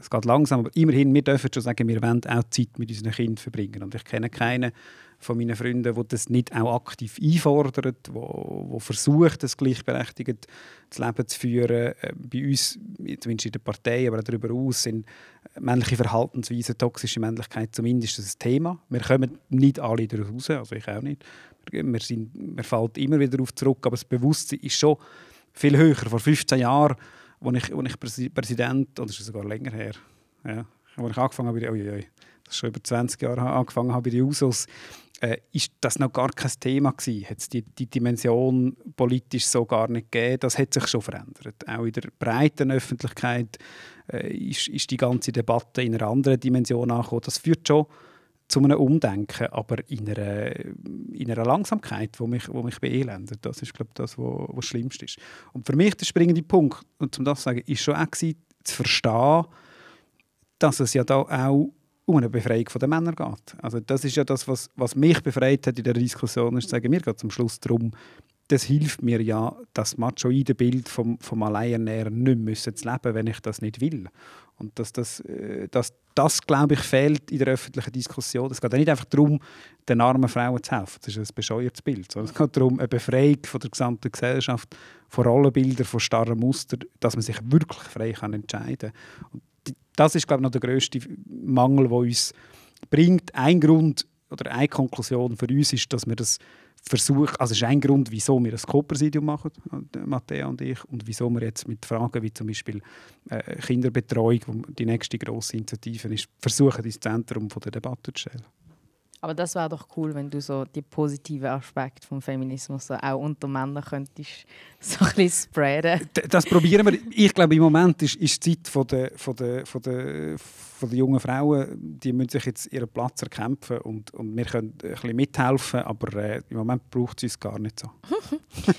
es geht langsam, aber immerhin, wir dürfen schon sagen, wir wollen auch Zeit mit unseren Kindern verbringen. Und ich kenne keinen von meinen Freunden, der das nicht auch aktiv einfordert, wo versucht, das gleichberechtigt das Leben zu führen. Äh, Bei uns, zumindest in der Partei, aber auch darüber hinaus, sind männliche Verhaltensweisen, toxische Männlichkeit zumindest ein Thema. Wir kommen nicht alle daraus raus, also ich auch nicht. Wir, sind, wir fallen immer wieder darauf zurück, aber das Bewusstsein ist schon viel höher. Vor 15 Jahren, als ich, als ich Präsi- Präsident, oder ist sogar länger her, ja, als ich angefangen habe, ui, ui, das schon über 20 Jahre angefangen habe bei den Usos, äh, ist das noch gar kein Thema gewesen. Hat die, die Dimension politisch so gar nicht gegeben. Das hat sich schon verändert. Auch in der breiten Öffentlichkeit äh, ist, ist die ganze Debatte in einer anderen Dimension angekommen. Das führt schon zu einem Umdenken, aber in einer, in einer Langsamkeit, die mich, wo mich beelendet. Das ist, glaube ich, das, was was das Schlimmste ist. Und für mich der springende Punkt, und um das zu sagen, ist schon auch zu verstehen, dass es ja da auch um eine Befreiung der Männer geht. Also das ist ja das, was, was mich befreit hat in der Diskussion, ist zu sagen, mir geht zum Schluss darum, das hilft mir ja, das machoide Bild vom, vom Alleinernährer nicht müssen zu leben, wenn ich das nicht will. Und dass das, äh, dass das, glaube ich, fehlt in der öffentlichen Diskussion. Es geht ja nicht einfach darum, den armen Frauen zu helfen. Das ist ein bescheuertes Bild. sondern Es geht darum, eine Befreiung von der gesamten Gesellschaft, von Rollenbildern, von starren Mustern, dass man sich wirklich frei kann entscheiden kann. Das ist, glaube ich, noch der grösste Mangel, der uns bringt. Ein Grund oder eine Konklusion für uns ist, dass wir das versuchen, also ist ein Grund, wieso wir das Co-Präsidium machen, Matthäa und ich, und wieso wir jetzt mit Fragen wie zum Beispiel äh, Kinderbetreuung, die nächste grosse Initiative ist, versuchen, ins Zentrum von der Debatte zu stellen. Aber das wäre doch cool, wenn du so die positiven Aspekte vom Feminismus so auch unter Männern könntest so ein bisschen spreaden. Das probieren wir. Ich glaube, im Moment ist, ist die Zeit von der, von der, von der, von der jungen Frauen, die müssen sich jetzt ihren Platz erkämpfen und, und wir können ein bisschen mithelfen, aber äh, im Moment braucht es uns gar nicht so.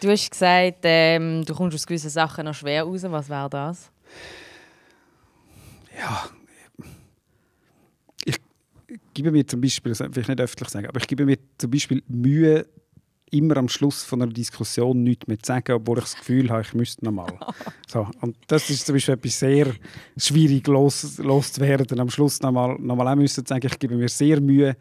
Du hast gesagt, ähm, du kommst aus gewissen Sachen noch schwer raus. Was wäre das? ja, gebe mir zum Beispiel, das will ich nicht öffentlich sagen, aber ich gebe mir zum Beispiel Mühe, immer am Schluss von einer Diskussion nichts mehr zu sagen, obwohl ich das Gefühl habe, ich müsste noch mal. So, und das ist zum Beispiel etwas sehr schwierig los, loszuwerden. Am Schluss noch mal, noch mal auch müssen sagen, ich gebe mir sehr Mühe,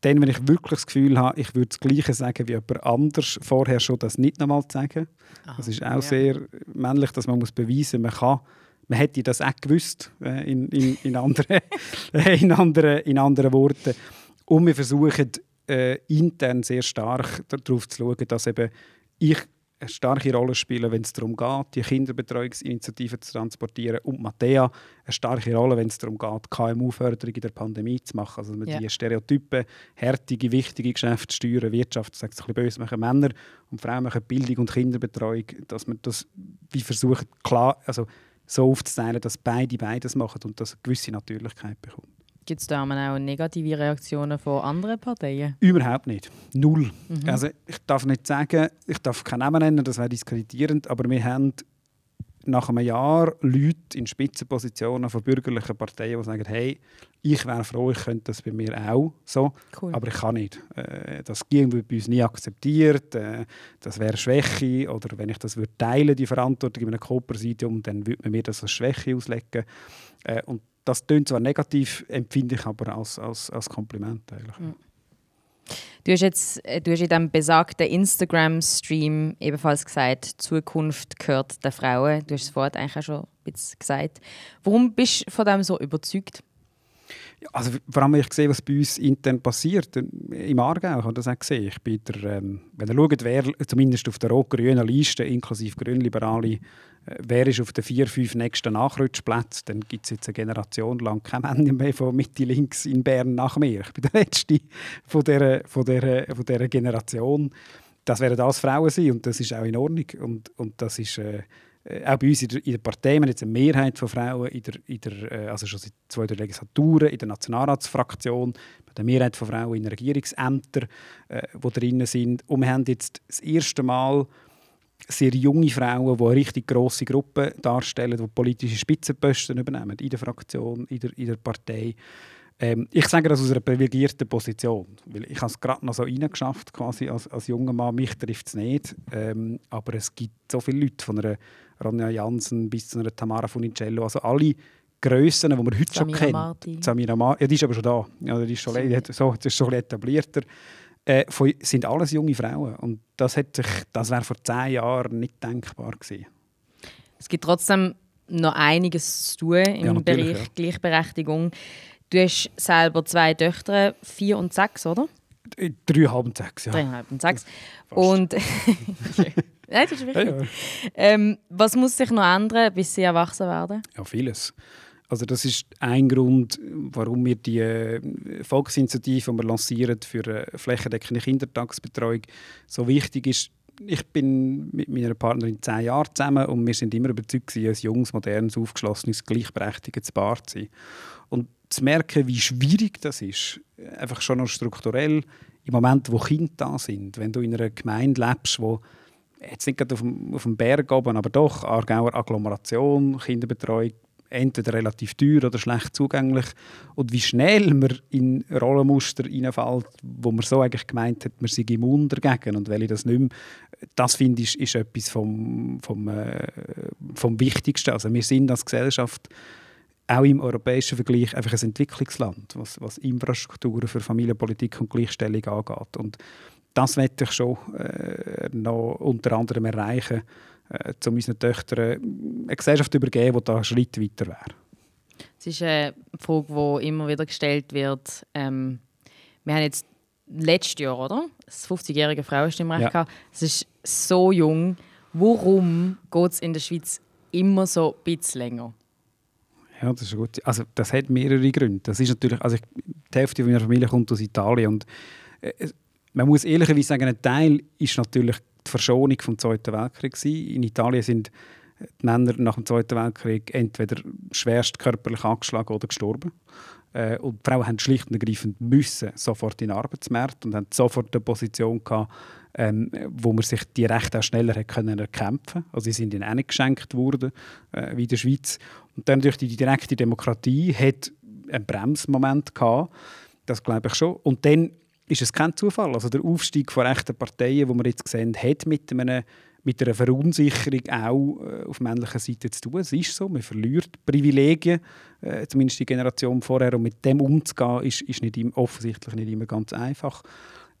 dann, wenn ich wirklich das Gefühl habe, ich würde das Gleiche sagen wie jemand anders, vorher schon das nicht noch mal zu sagen. Das ist auch ja. sehr männlich, dass man muss beweisen muss, man kann. Man hätte das auch gewusst, äh, in, in, in, anderen, äh, in, anderen, in anderen Worten. Und wir versuchen äh, intern sehr stark darauf zu schauen, dass eben ich eine starke Rolle spiele, wenn es darum geht, die Kinderbetreuungsinitiative zu transportieren und Mattea eine starke Rolle, wenn es darum geht, KMU-Förderung in der Pandemie zu machen. Also dass man Ja. die Stereotypen, härtige, wichtige Geschäfte, Steuern, Wirtschaft, sagt es ein bisschen böse, machen Männer und Frauen machen Bildung und Kinderbetreuung, dass man das wie versucht, klar, also so aufzuteilen, dass beide beides machen und das eine gewisse Natürlichkeit bekommt. Gibt es da auch negative Reaktionen von anderen Parteien? Überhaupt nicht. Null. Also ich darf nicht sagen, ich darf keinen Namen nennen, das wäre diskreditierend, aber wir haben nach einem Jahr Leute in Spitzenpositionen von bürgerlichen Parteien, die sagen, hey, ich wäre froh, ich könnte das bei mir auch so, Cool. aber ich kann nicht. Äh, das wird bei uns nie akzeptiert, äh, das wäre Schwäche oder wenn ich das würde teilen, die Verantwortung in einem Co-Präsidium, dann würde man mir das als Schwäche auslegen. Äh, und das klingt zwar negativ, empfinde ich aber als, als, als Kompliment eigentlich. Du hast jetzt äh, du hast in diesem besagten Instagram-Stream ebenfalls gesagt, Zukunft gehört den Frauen. Du hast es vorhin eigentlich auch schon ein bisschen gesagt. Warum bist du von dem so überzeugt? Ja, Also vor allem, wenn ich sehe, was bei uns intern passiert, äh, im Aargau, ich habe das auch gesehen. Ich bin der, ähm, wenn ihr schaut, wer zumindest auf der rot-grünen Liste, inklusive Grünliberale, wer ist auf den vier, fünf nächsten Nachrutschplätzen, dann gibt es jetzt eine Generation lang keine Männer mehr von Mitte links in Bern nach mir. Ich bin der Letzte von dieser, von dieser, von dieser Generation. Das werden alles Frauen sein und das ist auch in Ordnung. Und, und das ist... Äh, äh, auch bei uns in der, in der Partei wir haben jetzt eine Mehrheit von Frauen, in der, in der, äh, also schon seit zwei drei Legislaturen, in der Nationalratsfraktion, eine Mehrheit von Frauen in Regierungsämtern, äh, die drin sind. Und wir haben jetzt das erste Mal sehr junge Frauen, die eine richtig grosse Gruppe darstellen, die politische Spitzenposten übernehmen, in der Fraktion, in der, in der Partei. Ähm, ich sage das aus einer privilegierten Position, weil ich habe es gerade noch so reingeschafft quasi als, als junger Mann. Mich trifft es nicht, ähm, aber es gibt so viele Leute, von einer Ronja Jansen bis zu einer Tamara Funicello, also alle Grössen, die man heute schon Samira kennt. Marti. Samira Marti, ja, die ist aber schon da. Ja, die ist schon, die hat, so, die ist schon etablierter. Äh, von, sind alles junge Frauen und das, hat sich, das wäre vor zehn Jahren nicht denkbar gewesen. Es gibt trotzdem noch einiges zu tun im Ja, Bereich ja. Gleichberechtigung. Du hast selber zwei Töchter, vier und sechs, oder? Äh, Dreieinhalb und sechs, ja. Dreieinhalb und sechs. Und Nein, das ist wichtig. ja. Ähm, was muss sich noch ändern, bis sie erwachsen werden? Ja, vieles. Also das ist ein Grund, warum wir die äh, Volksinitiative, die wir lancieren für äh, flächendeckende Kindertagesbetreuung, so wichtig ist. Ich bin mit meiner Partnerin zehn Jahre zusammen und wir sind immer überzeugt, ein junges, modernes, aufgeschlossenes, gleichberechtigtes Paar zu sein. Und zu merken, wie schwierig das ist, einfach schon noch strukturell, im Moment, wo Kinder da sind, wenn du in einer Gemeinde lebst, wo jetzt nicht gerade auf dem, auf dem Berg oben, aber doch, Aargauer Agglomeration, Kinderbetreuung, entweder relativ teuer oder schlecht zugänglich. Und wie schnell man in Rollenmuster reinfällt, wo man so eigentlich gemeint hat, man sei immun dagegen und weil ich das nicht mehr, das finde ich, ist etwas vom, vom, äh, vom Wichtigsten. Also wir sind als Gesellschaft auch im europäischen Vergleich einfach ein Entwicklungsland, was, was Infrastrukturen für Familienpolitik und Gleichstellung angeht. Und das möchte ich schon äh, noch unter anderem erreichen, äh, um unseren Töchtern eine Gesellschaft übergeben, die da einen Schritt weiter wäre. Es ist eine Frage, die immer wieder gestellt wird. Ähm, wir haben jetzt letztes Jahr, oder? Das 50-jährige Frauenstimmrecht Ja. gehabt. Es ist so jung. Warum geht es in der Schweiz immer so ein bisschen länger? Ja, das ist gut. Also das hat mehrere Gründe. Das ist natürlich, also ich, die Hälfte meiner Familie kommt aus Italien und äh, man muss ehrlicherweise sagen, ein Teil ist natürlich die Verschonung vom Zweiten Weltkrieg gewesen. In Italien sind die Männer nach dem Zweiten Weltkrieg entweder schwerst körperlich angeschlagen oder gestorben. Äh, und die Frauen haben schlicht und ergreifend müssen sofort in den Arbeitsmarkt und haben sofort eine Position gehabt, ähm, wo man sich die Rechte auch schneller hat können erkämpfen. Also sie sind ihnen auch nicht geschenkt worden, äh, wie in der Schweiz. Und dann durch die direkte Demokratie hat einen Bremsmoment gehabt, das glaube ich schon. Und dann ist es kein Zufall. Also der Aufstieg von rechten Parteien, wo wir jetzt sehen, hat mit einem mit einer Verunsicherung auch äh, auf männlicher Seite zu tun. Es ist so, man verliert Privilegien, äh, zumindest die Generation vorher. Und mit dem umzugehen, ist, ist nicht, im- offensichtlich nicht immer ganz einfach.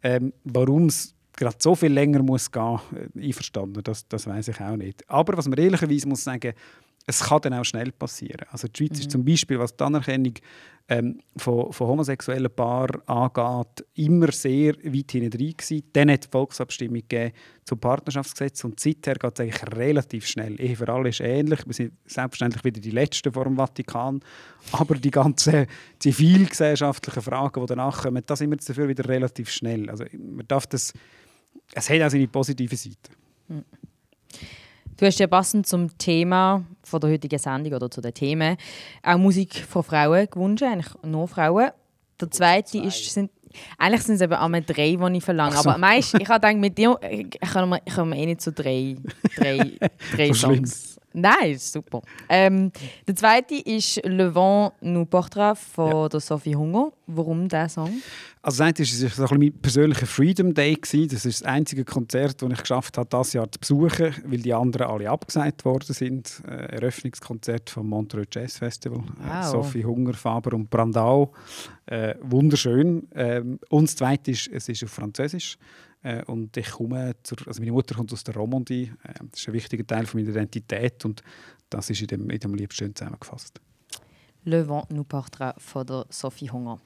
Ähm, Warum es gerade so viel länger muss gehen, äh, einverstanden, das, das weiß ich auch nicht. Aber was man ehrlicherweise muss sagen, es kann dann auch schnell passieren. Also die Schweiz ist zum Beispiel, was die Anerkennung ähm, von, von homosexuellen Paaren angeht, immer sehr weit hinten gewesen. Dann hat die Volksabstimmung gegeben zum Partnerschaftsgesetz und seither geht es eigentlich relativ schnell. Ehe für alle ist ähnlich. Wir sind selbstverständlich wieder die Letzten vor dem Vatikan. Aber die ganzen zivilgesellschaftlichen Fragen, die danach kommen, da sind wir dafür wieder relativ schnell. Also man darf das, es hat auch seine positive Seite. Du hast ja passend zum Thema von der heutigen Sendung oder zu den Themen auch Musik von Frauen gewünscht, eigentlich nur Frauen. Der zweite ist, sind, eigentlich sind es eben einmal drei, die ich verlange. So. Aber meist, ich habe gedacht, mit dir ich komme eh nicht zu drei, drei, drei So schlimm. Nein, ist super. Ähm, der zweite ist Le Vent nous portera von der Sophie Hunger. Warum dieser Song? Also das eine war so mein persönlicher Freedom Day. Gewesen. Das ist das einzige Konzert, das ich geschafft habe, dieses Jahr zu besuchen, weil die anderen alle abgesagt worden sind. Äh, Eröffnungskonzert vom Montreux Jazz Festival. Äh, Wow. Sophie Hunger, Faber und Brandau. Äh, wunderschön. Ähm, und das zweite ist, es ist auf Französisch. Äh, und ich komme zur, also meine Mutter kommt aus der Romandie. Äh, das ist ein wichtiger Teil von meiner Identität und das ist in dem, in dem Lied schön zusammengefasst. Le Vent nous portera von der Sophie Hunger.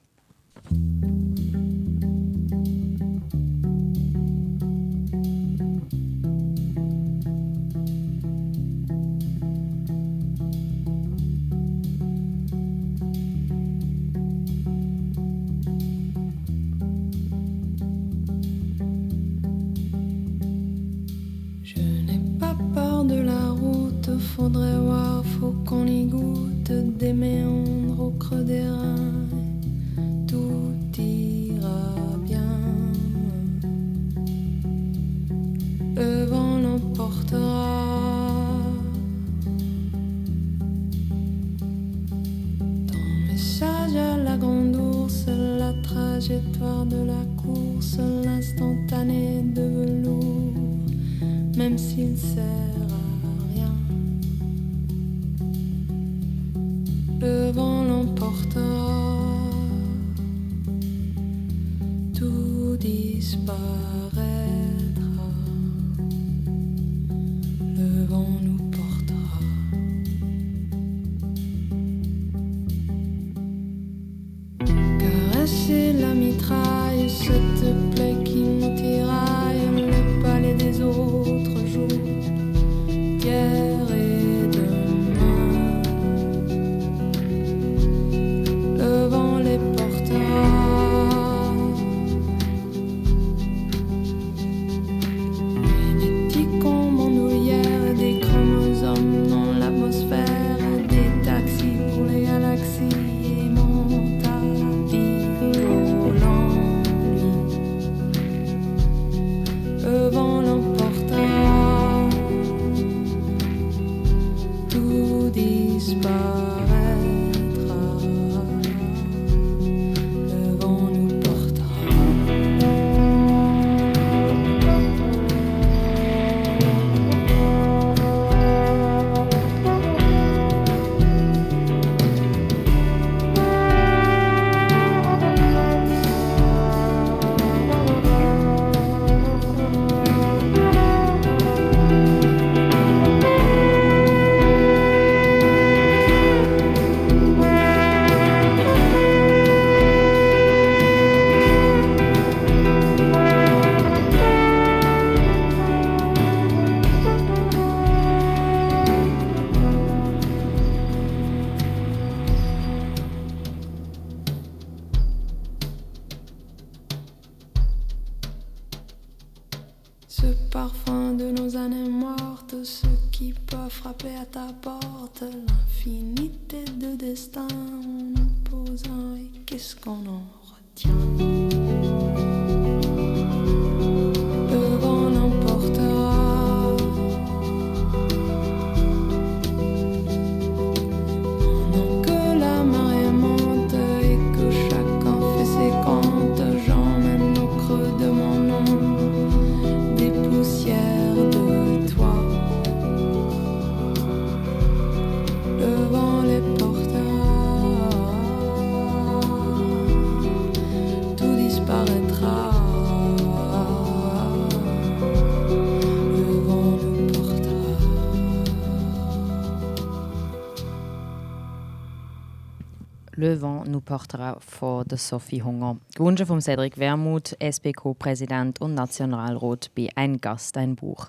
Le vent nous portera von der Sophie Hunger. Gewünscht von Cedric Wermuth, SPK-Präsident und Nationalrat bei Ein Gast, ein Buch.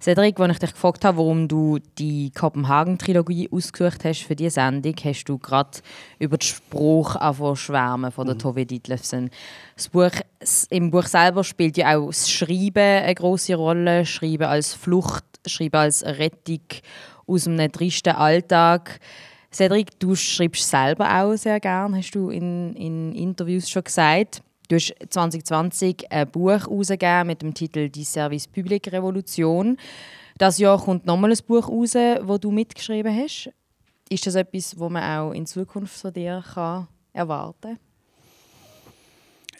Cedric, als ich dich gefragt habe, warum du die Kopenhagen-Trilogie ausgesucht hast für diese Sendung, hast du gerade über den Spruch schwärmen von der Tove Ditlevsen. Das Buch, Im Buch selber spielt ja auch das Schreiben eine große Rolle. Schreiben als Flucht, Schreiben als Rettung aus einem tristen Alltag. Cedric, du schreibst selber auch sehr gern, hast du in, in Interviews schon gesagt. Du hast 2020 ein Buch herausgegeben mit dem Titel «Die Service Public Revolution». Das Jahr kommt nochmal ein Buch raus, wo du mitgeschrieben hast. Ist das etwas, was man auch in Zukunft von dir kann erwarten kann?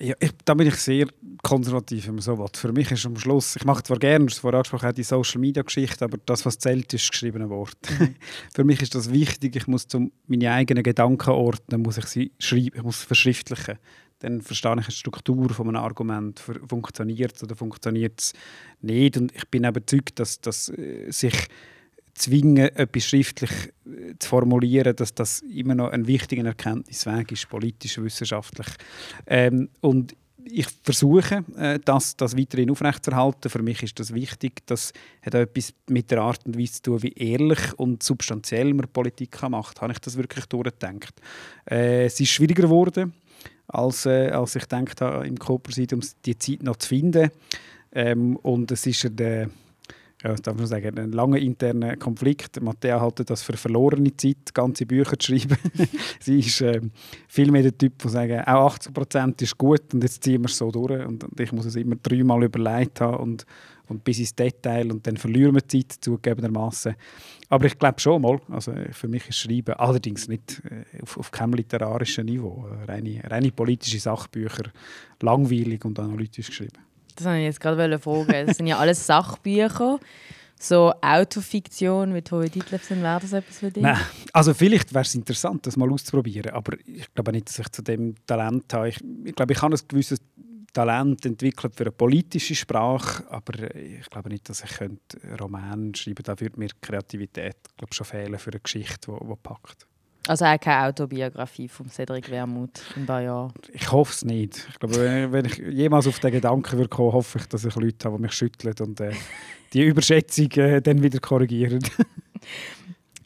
Ja, ich, da bin ich sehr konservativ, wenn man so will. Für mich ist am Schluss, ich mache zwar gerne, vorher angesprochen, die Social Media Geschichte, aber das, was zählt, ist das geschriebene Wort. Für mich ist das wichtig. Ich muss zum meine eigenen Gedanken ordnen, muss ich sie schreiben, ich muss sie verschriftlichen. Dann verstehe ich die Struktur von einem Argument. Fu- Funktioniert es oder funktioniert es nicht? Und ich bin überzeugt, dass, dass äh, sich zwingen, etwas schriftlich äh, zu formulieren, dass das immer noch ein wichtiger Erkenntnisweg ist, politisch, wissenschaftlich. Ähm, und ich versuche, äh, das, das weiterhin aufrechtzuerhalten. Für mich ist das wichtig. Das hat auch etwas mit der Art und Weise zu tun, wie ehrlich und substanziell man Politik macht. Habe ich das wirklich durchgedacht? Äh, es ist schwieriger geworden, als, äh, als ich gedacht habe, im Co-Präsidium die Zeit noch zu finden. Ähm, und es ist eine, ja, was darf man sagen, ein langer interner Konflikt. Matthäa hält das für verlorene Zeit, ganze Bücher zu schreiben. Sie ist ähm, viel mehr der Typ, der sagt, auch 80 Prozent ist gut und jetzt ziehen wir es so durch. Und, und ich muss es immer dreimal überlegt haben und, und bis ins Detail und dann verlieren wir Zeit zugegebenermaßen. Aber ich glaube schon mal, also äh, für mich ist Schreiben allerdings nicht äh, auf, auf keinem literarischen Niveau, äh, reine, reine politische Sachbücher, langweilig und analytisch geschrieben. Das wollte ich jetzt gerade fragen. Das sind ja alles Sachbücher. So Autofiktion mit Tove Ditlevsen, wäre das etwas für dich? Nein, also vielleicht wäre es interessant, das mal auszuprobieren, aber ich glaube nicht, dass ich zu dem Talent habe. Ich, ich glaube, ich habe ein gewisses Talent entwickelt für eine politische Sprache, aber ich glaube nicht, dass ich könnte Roman schreiben könnte. Da würde mir Kreativität glaube schon fehlen für eine Geschichte, die, die packt. Also auch keine Autobiografie von Cedric Wermuth in ein paar Jahren. Ich hoffe es nicht. Ich glaube, wenn ich jemals auf den Gedanken würde kommen, hoffe ich, dass ich Leute habe, die mich schütteln und äh, die Überschätzung äh, dann wieder korrigieren.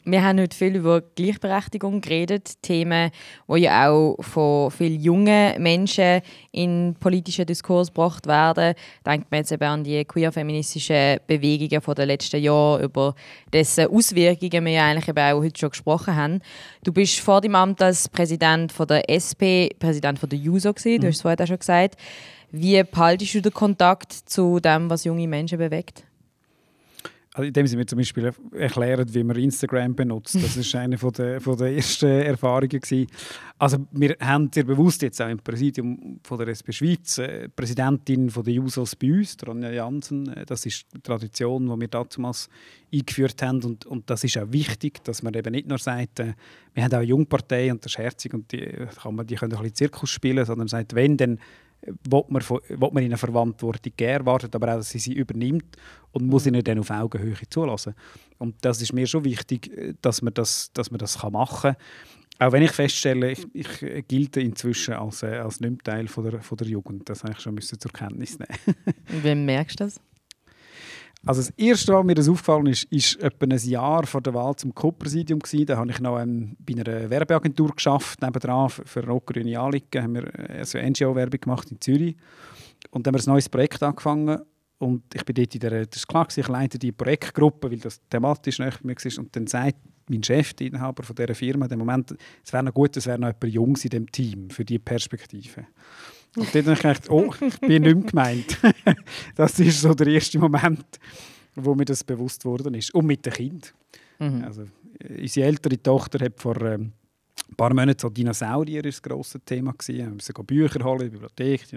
Wir haben heute viel über Gleichberechtigung geredet, Themen, die ja auch von vielen jungen Menschen in den politischen Diskurs gebracht werden. Denkt man jetzt eben an die queer-feministischen Bewegungen von den letzten Jahren, über dessen Auswirkungen wir ja eigentlich eben auch heute schon gesprochen haben. Du bist vor dem Amt als Präsident von der SP, Präsident von der JUSO gewesen, du hast es vorhin auch schon gesagt. Wie behaltest du den Kontakt zu dem, was junge Menschen bewegt? Also indem sie mir zum Beispiel erklären, wie man Instagram benutzt. Das ist eine von der, von der ersten Erfahrungen. Gewesen. Also wir haben sehr bewusst jetzt auch im Präsidium von der SP Schweiz äh, Präsidentin von der Jusos bei uns, Ronja Jansen. Äh, Das ist die Tradition, die wir damals eingeführt haben. Und, und das ist auch wichtig, dass man eben nicht nur sagt, äh, wir haben auch eine Jungpartei und das ist herzig und die, kann man, die können ein bisschen Zirkus spielen, sondern sagt, wenn, dann will man, will man ihnen Verantwortung geben, erwartet aber auch, dass sie sie übernimmt und muss ihnen dann auf Augenhöhe zulassen. Und das ist mir schon wichtig, äh, dass man das, dass man das kann machen kann. Auch wenn ich feststelle, ich, ich äh, gilte inzwischen als, äh, als nicht Teil von der, von der Jugend. Das habe ich schon müssen zur Kenntnis nehmen. Wie merkst du das? Also das erste, was mir das aufgefallen ist, ist etwa ein Jahr vor der Wahl zum Co-Präsidium. Da habe ich noch ähm, bei einer Werbeagentur geschafft, nebendran für, für Rockergrüne Anliegen, haben wir äh, also NGO-Werbung gemacht in Zürich. Und dann haben wir ein neues Projekt angefangen und ich bin dort in der, das ist klar, ich leite die Projektgruppe, weil das thematisch nicht mir ist. Und dann sagt mein Chef, der Inhaber von dieser Firma, in Moment, es wäre noch gut, es wäre noch jemand Jungs in dem Team für diese Perspektive. Und dann habe ich gedacht, oh, ich bin nicht mehr gemeint. das ist so der erste Moment, wo mir das bewusst worden ist. Und mit dem Kind. Mhm. Also, unsere ältere Tochter hat vor ähm, ein paar Monaten so Dinosaurier das grosse Thema gewesen. Wir müssen Bücher holen, Bibliothek,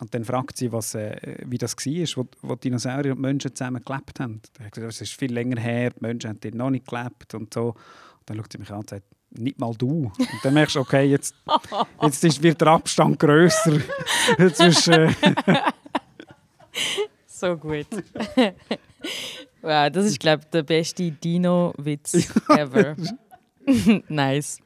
und dann fragt sie, was, äh, wie das war, wo, wo Dinosaurier und Menschen zusammen gelebt haben. Da hat gesagt, es ist viel länger her, die Menschen haben dort noch nicht gelebt und so. Und dann schaut sie mich an und sagt, nicht mal du. Und dann merkst du, okay, jetzt, jetzt ist, wird der Abstand grösser. zwischen, so gut. wow, das ist, glaube ich, der beste Dino-Witz ever. nice.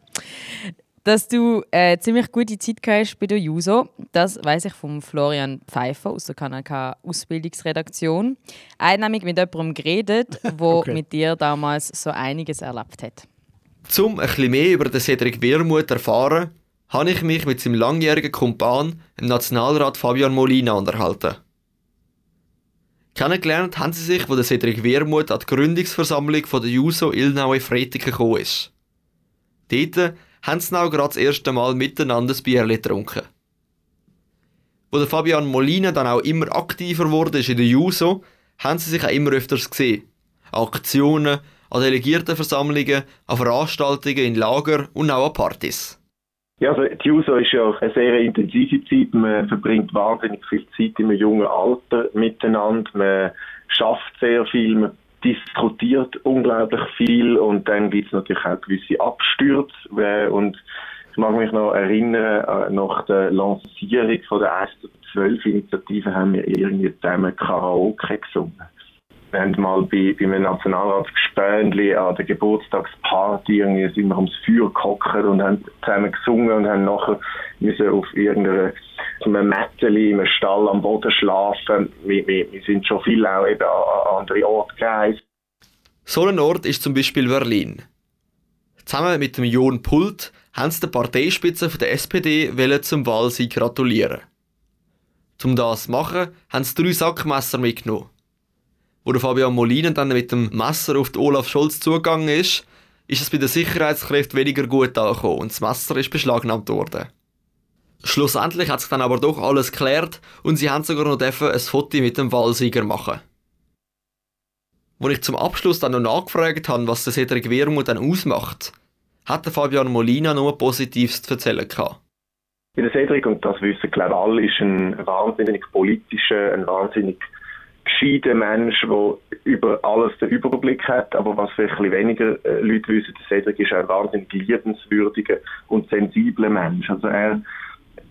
Dass du äh, ziemlich gute Zeit hast bei der JUSO, das weiß ich von Florian Pfeiffer aus der Kanal K Ausbildungsredaktion. Er hat nämlich mit jemandem geredet, der okay. mit dir damals so einiges erlebt hat. Um bisschen mehr über den Cedric Wermuth zu erfahren, habe ich mich mit seinem langjährigen Kumpan, dem Nationalrat Fabian Molina, unterhalten. Kennengelernt haben sie sich, wo der Cedric Wermuth an die Gründungsversammlung von der JUSO Ilnau in Freitigen gekommen ist. Dort haben sie auch gerade das erste Mal miteinander ein Bier getrunken. Wo der Fabian Molina dann auch immer aktiver wurde in der JUSO, haben sie sich auch immer öfters gesehen. Aktionen, an Delegiertenversammlungen, an Veranstaltungen in Lager und auch an Partys. Ja, also die JUSO ist ja eine sehr intensive Zeit. Man verbringt wahnsinnig viel Zeit im jungen Alter miteinander. Man schafft sehr viel, man diskutiert unglaublich viel und dann gibt es natürlich auch gewisse Abstürze. Äh, und ich mag mich noch erinnern, äh, nach der Lancierung von der 1 zu 12 Initiative haben wir irgendwie zusammen Karaoke gesungen. Wir haben mal bei, bei einem Nationalratsgespänli an der Geburtstagsparty irgendwie sind wir ums Feuer gehockt und haben zusammen gesungen und haben nachher müssen auf irgendeiner so einem im Stall am Boden schlafen. Wir, wir, wir sind schon viel auch eben an, an andere Orte gereist. So ein Ort ist zum Beispiel Berlin. Zusammen mit dem Jon Pult haben sie der Parteispitze der SPD zum Wahlsieg gratulieren. Um das zu machen, haben sie drei Sackmesser mitgenommen. Wo der Fabian Molina dann mit dem Messer auf Olaf Scholz zugegangen ist, ist es bei den Sicherheitskräften weniger gut angekommen und das Messer ist beschlagnahmt worden. Schlussendlich hat sich dann aber doch alles geklärt und sie haben sogar noch ein Foto mit dem Wahlsieger machen. Als ich zum Abschluss dann noch nachgefragt habe, was der Cedric Wermuth dann ausmacht, hat Fabian Molina nur Positives zu erzählen gehabt. Der Cedric, und das wissen glaube ich alle, ist ein wahnsinnig politischer, ein wahnsinnig gescheiter Mensch, der über alles den Überblick hat. Aber was vielleicht weniger äh, Leute wissen, Cedric ist ein wahnsinnig liebenswürdiger und sensibler Mensch. Also er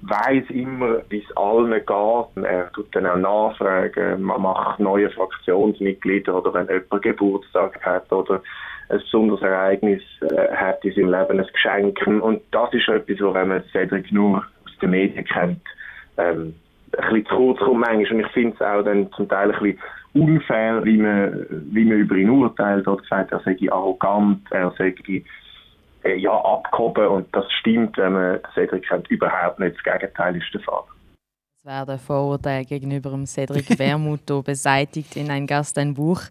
weiß immer, wie es allen geht. Er tut dann auch nachfragen, man macht neue Fraktionsmitglieder oder wenn jemand Geburtstag hat oder ein besonderes Ereignis äh, hat in seinem Leben, ein Geschenk. Und das ist etwas, wo wenn man Cedric nur aus den Medien kennt, ähm, ein bisschen zu kurz kommt manchmal. Und ich finde es auch dann zum Teil ein bisschen unfair, wie man, wie man über ihn urteilt. Oder gesagt, er sei arrogant, er sei äh, ja, abgehoben und das stimmt, wenn man Cedric kennt, überhaupt nicht. Das Gegenteil ist der Fall. Es werden Vorurteile gegenüber dem Cedric Wermuth beseitigt in ein Gast, ein Buch.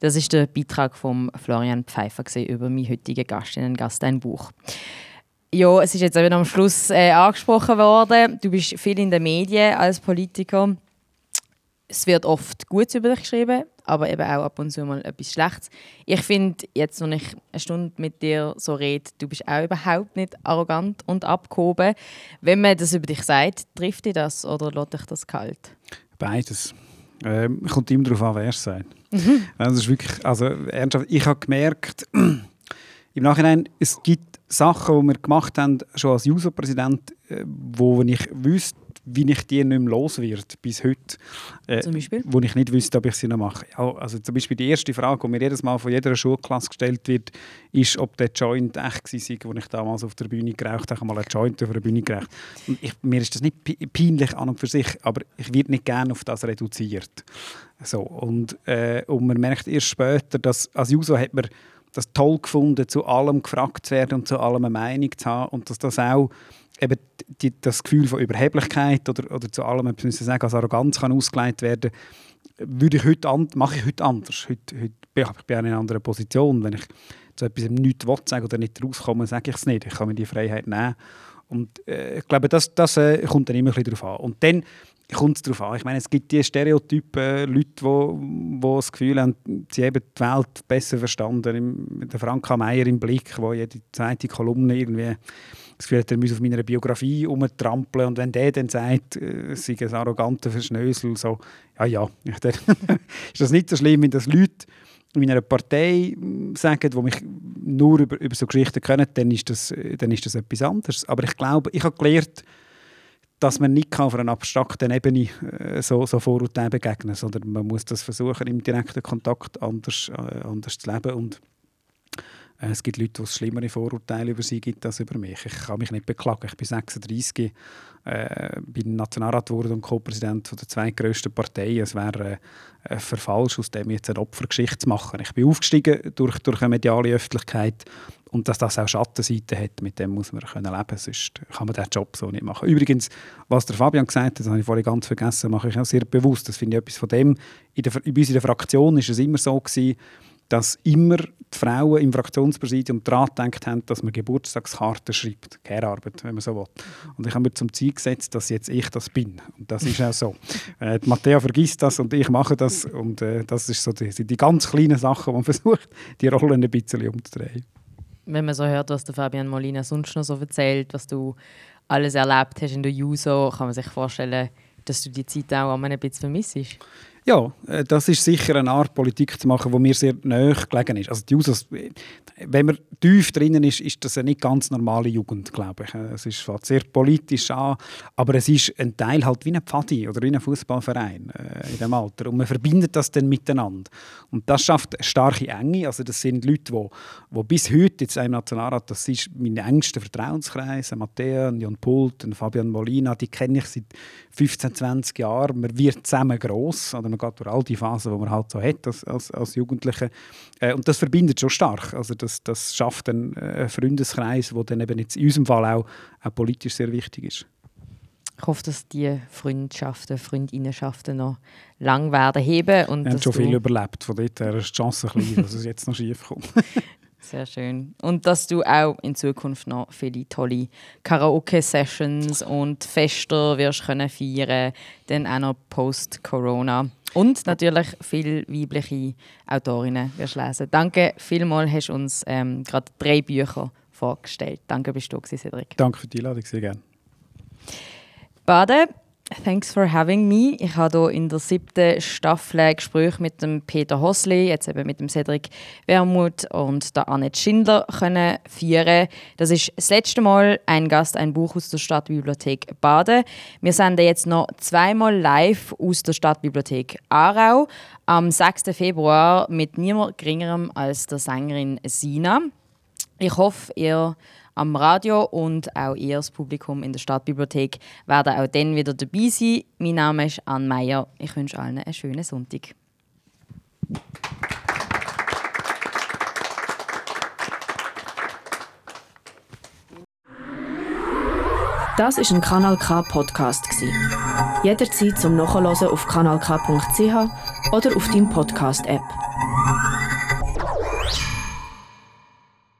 Das ist der Beitrag von Florian Pfeiffer über meinen heutigen Gast in ein Gast, ein Buch. Ja, es ist jetzt eben am Schluss äh, angesprochen worden. Du bist viel in den Medien als Politiker. Es wird oft gut über dich geschrieben, aber eben auch ab und zu mal etwas Schlechtes. Ich finde, jetzt, wenn ich eine Stunde mit dir so rede, du bist auch überhaupt nicht arrogant und abgehoben. Wenn man das über dich sagt, trifft dich das oder lässt dich das kalt? Beides. Ähm, kommt immer darauf an, wer es sagt. Mhm. Das ist wirklich, also ernsthaft, ich habe gemerkt, im Nachhinein, es gibt Sachen, die wir gemacht haben, schon als User-Präsident, äh, wo ich wüsste, wie ich die nicht mehr los wird bis heute. Äh, zum Beispiel? Wo ich nicht wüsste, ob ich sie noch mache. Ja, also zum Beispiel die erste Frage, die mir jedes Mal von jeder Schulklasse gestellt wird, ist, ob der Joint echt war, den ich damals auf der Bühne geraucht habe. Ich habe mal einen Joint auf der Bühne geraucht. Und ich, mir ist das nicht peinlich an und für sich, aber ich werde nicht gerne auf das reduziert. So, und, äh, und man merkt erst später, dass als Juso hat man das toll gefunden, zu allem gefragt zu werden und zu allem eine Meinung zu haben und dass das auch eben die, das Gefühl von Überheblichkeit oder, oder zu allem, man sagen, als Arroganz kann ausgeleitet werden würde ich heute an, mache ich heute anders. Heute, heute bin ich in einer anderen Position. Wenn ich zu etwas nichts will sagen oder nicht rauskomme, sage ich es nicht. Ich kann mir die Freiheit nehmen. Und äh, ich glaube, das, das äh, kommt dann immer ein bisschen darauf an. Und dann kommt es darauf an. Ich meine, es gibt die Stereotypen, äh, Leute, die das Gefühl haben, sie haben die Welt besser verstanden. Der Franka Meier im Blick, wo jede zweite Kolumne irgendwie das Gefühl hat, er müsse auf meiner Biografie umtrampeln. Und wenn der dann sagt, äh, sei ein arroganter Verschnösel, so, ja, ja, dann ist das nicht so schlimm, wenn das Leute in meiner Partei hm, sagen, die mich nur über, über so Geschichten kennen, dann ist, das, dann ist das etwas anderes. Aber ich glaube, ich habe gelernt, dass man nicht auf einer abstrakten Ebene äh, so, so Vorurteilen begegnen kann, sondern man muss das versuchen, im direkten Kontakt anders, äh, anders zu leben. Und es gibt Leute, die schlimmere Vorurteile über sie gibt als über mich. Ich kann mich nicht beklagen. Ich bin 36, äh, bin Nationalrat geworden und Co-Präsident der zweitgrößten Partei. Es wäre äh, verfalsch, aus dem jetzt eine Opfergeschichte zu machen. Ich bin aufgestiegen durch, durch eine mediale Öffentlichkeit und dass das auch Schattenseiten hat, mit dem muss man können leben sonst kann man diesen Job so nicht machen. Übrigens, was der Fabian gesagt hat, das habe ich vorhin ganz vergessen, mache ich auch sehr bewusst. Das finde ich etwas von dem. In der, bei uns in der Fraktion ist es immer so gewesen, dass immer die Frauen im Fraktionspräsidium daran gedacht haben, dass man Geburtstagskarten schreibt, Care-Arbeit, wenn man so will. Und ich habe mir zum Ziel gesetzt, dass jetzt ich das bin. Und das ist auch so. Äh, Matteo vergisst das und ich mache das. Und äh, das ist so die, die ganz kleinen Sachen, wo man versucht, die Rollen ein bisschen umzudrehen. Wenn man so hört, was der Fabian Molina sonst noch so erzählt, was du alles erlebt hast in der Juso, kann man sich vorstellen, dass du die Zeit auch ein bisschen vermisst. Ja, äh, das ist sicher eine Art Politik zu machen, die mir sehr nahe gelegen ist. Also die Usos, wenn man tief drinnen ist, ist das eine nicht ganz normale Jugend, glaube ich. Es ist sehr politisch an, aber es ist ein Teil halt wie ein Pfadi oder wie ein Fußballverein äh, in dem Alter. Und man verbindet das dann miteinander. Und das schafft eine starke Enge. Also das sind Leute, die, die bis heute jetzt im Nationalrat, das ist mein engster Vertrauenskreis, Matteo, Jon Pult, Fabian Molina, die kenne ich seit 15, 20 Jahren. Man wird zusammen gross. Oder man geht durch all die Phasen, die man halt so hat als, als, als Jugendliche. Äh, und das verbindet schon stark. Also das, das schafft einen äh, Freundeskreis, der dann eben jetzt in unserem Fall auch, auch politisch sehr wichtig ist. Ich hoffe, dass die Freundschaften, Freundinnenschaften noch lang werden heben. Und Wir haben schon viel überlebt, von dort her ist die Chance klein, dass es jetzt noch schief kommt. Sehr schön. Und dass du auch in Zukunft noch viele tolle Karaoke-Sessions und Fester wirst können feiern, dann auch noch post-Corona. Und natürlich viele weibliche Autorinnen wirst lesen. Danke vielmals, hast du uns ähm, gerade drei Bücher vorgestellt. Danke, bist du Cedric. Danke für die Einladung, sehr gerne. Bade, Thanks for having me. Ich habe hier in der siebten Staffel Gespräche mit dem Peter Hosli, jetzt eben mit dem Cedric Wermuth und der Annette Schindler können führen. Das ist das letzte Mal ein Gast, ein Buch aus der Stadtbibliothek Baden. Wir senden jetzt noch zweimal live aus der Stadtbibliothek Aarau am 6. Februar mit niemand geringerem als der Sängerin Sina. Ich hoffe, ihr am Radio und auch ihr, das Publikum in der Stadtbibliothek, werden auch dann wieder dabei sein. Mein Name ist Anne Meyer. Ich wünsche allen einen schönen Sonntag. Das ist ein Kanal K Podcast Jederzeit zum Nachhören auf kanalk.ch oder auf deinem Podcast App.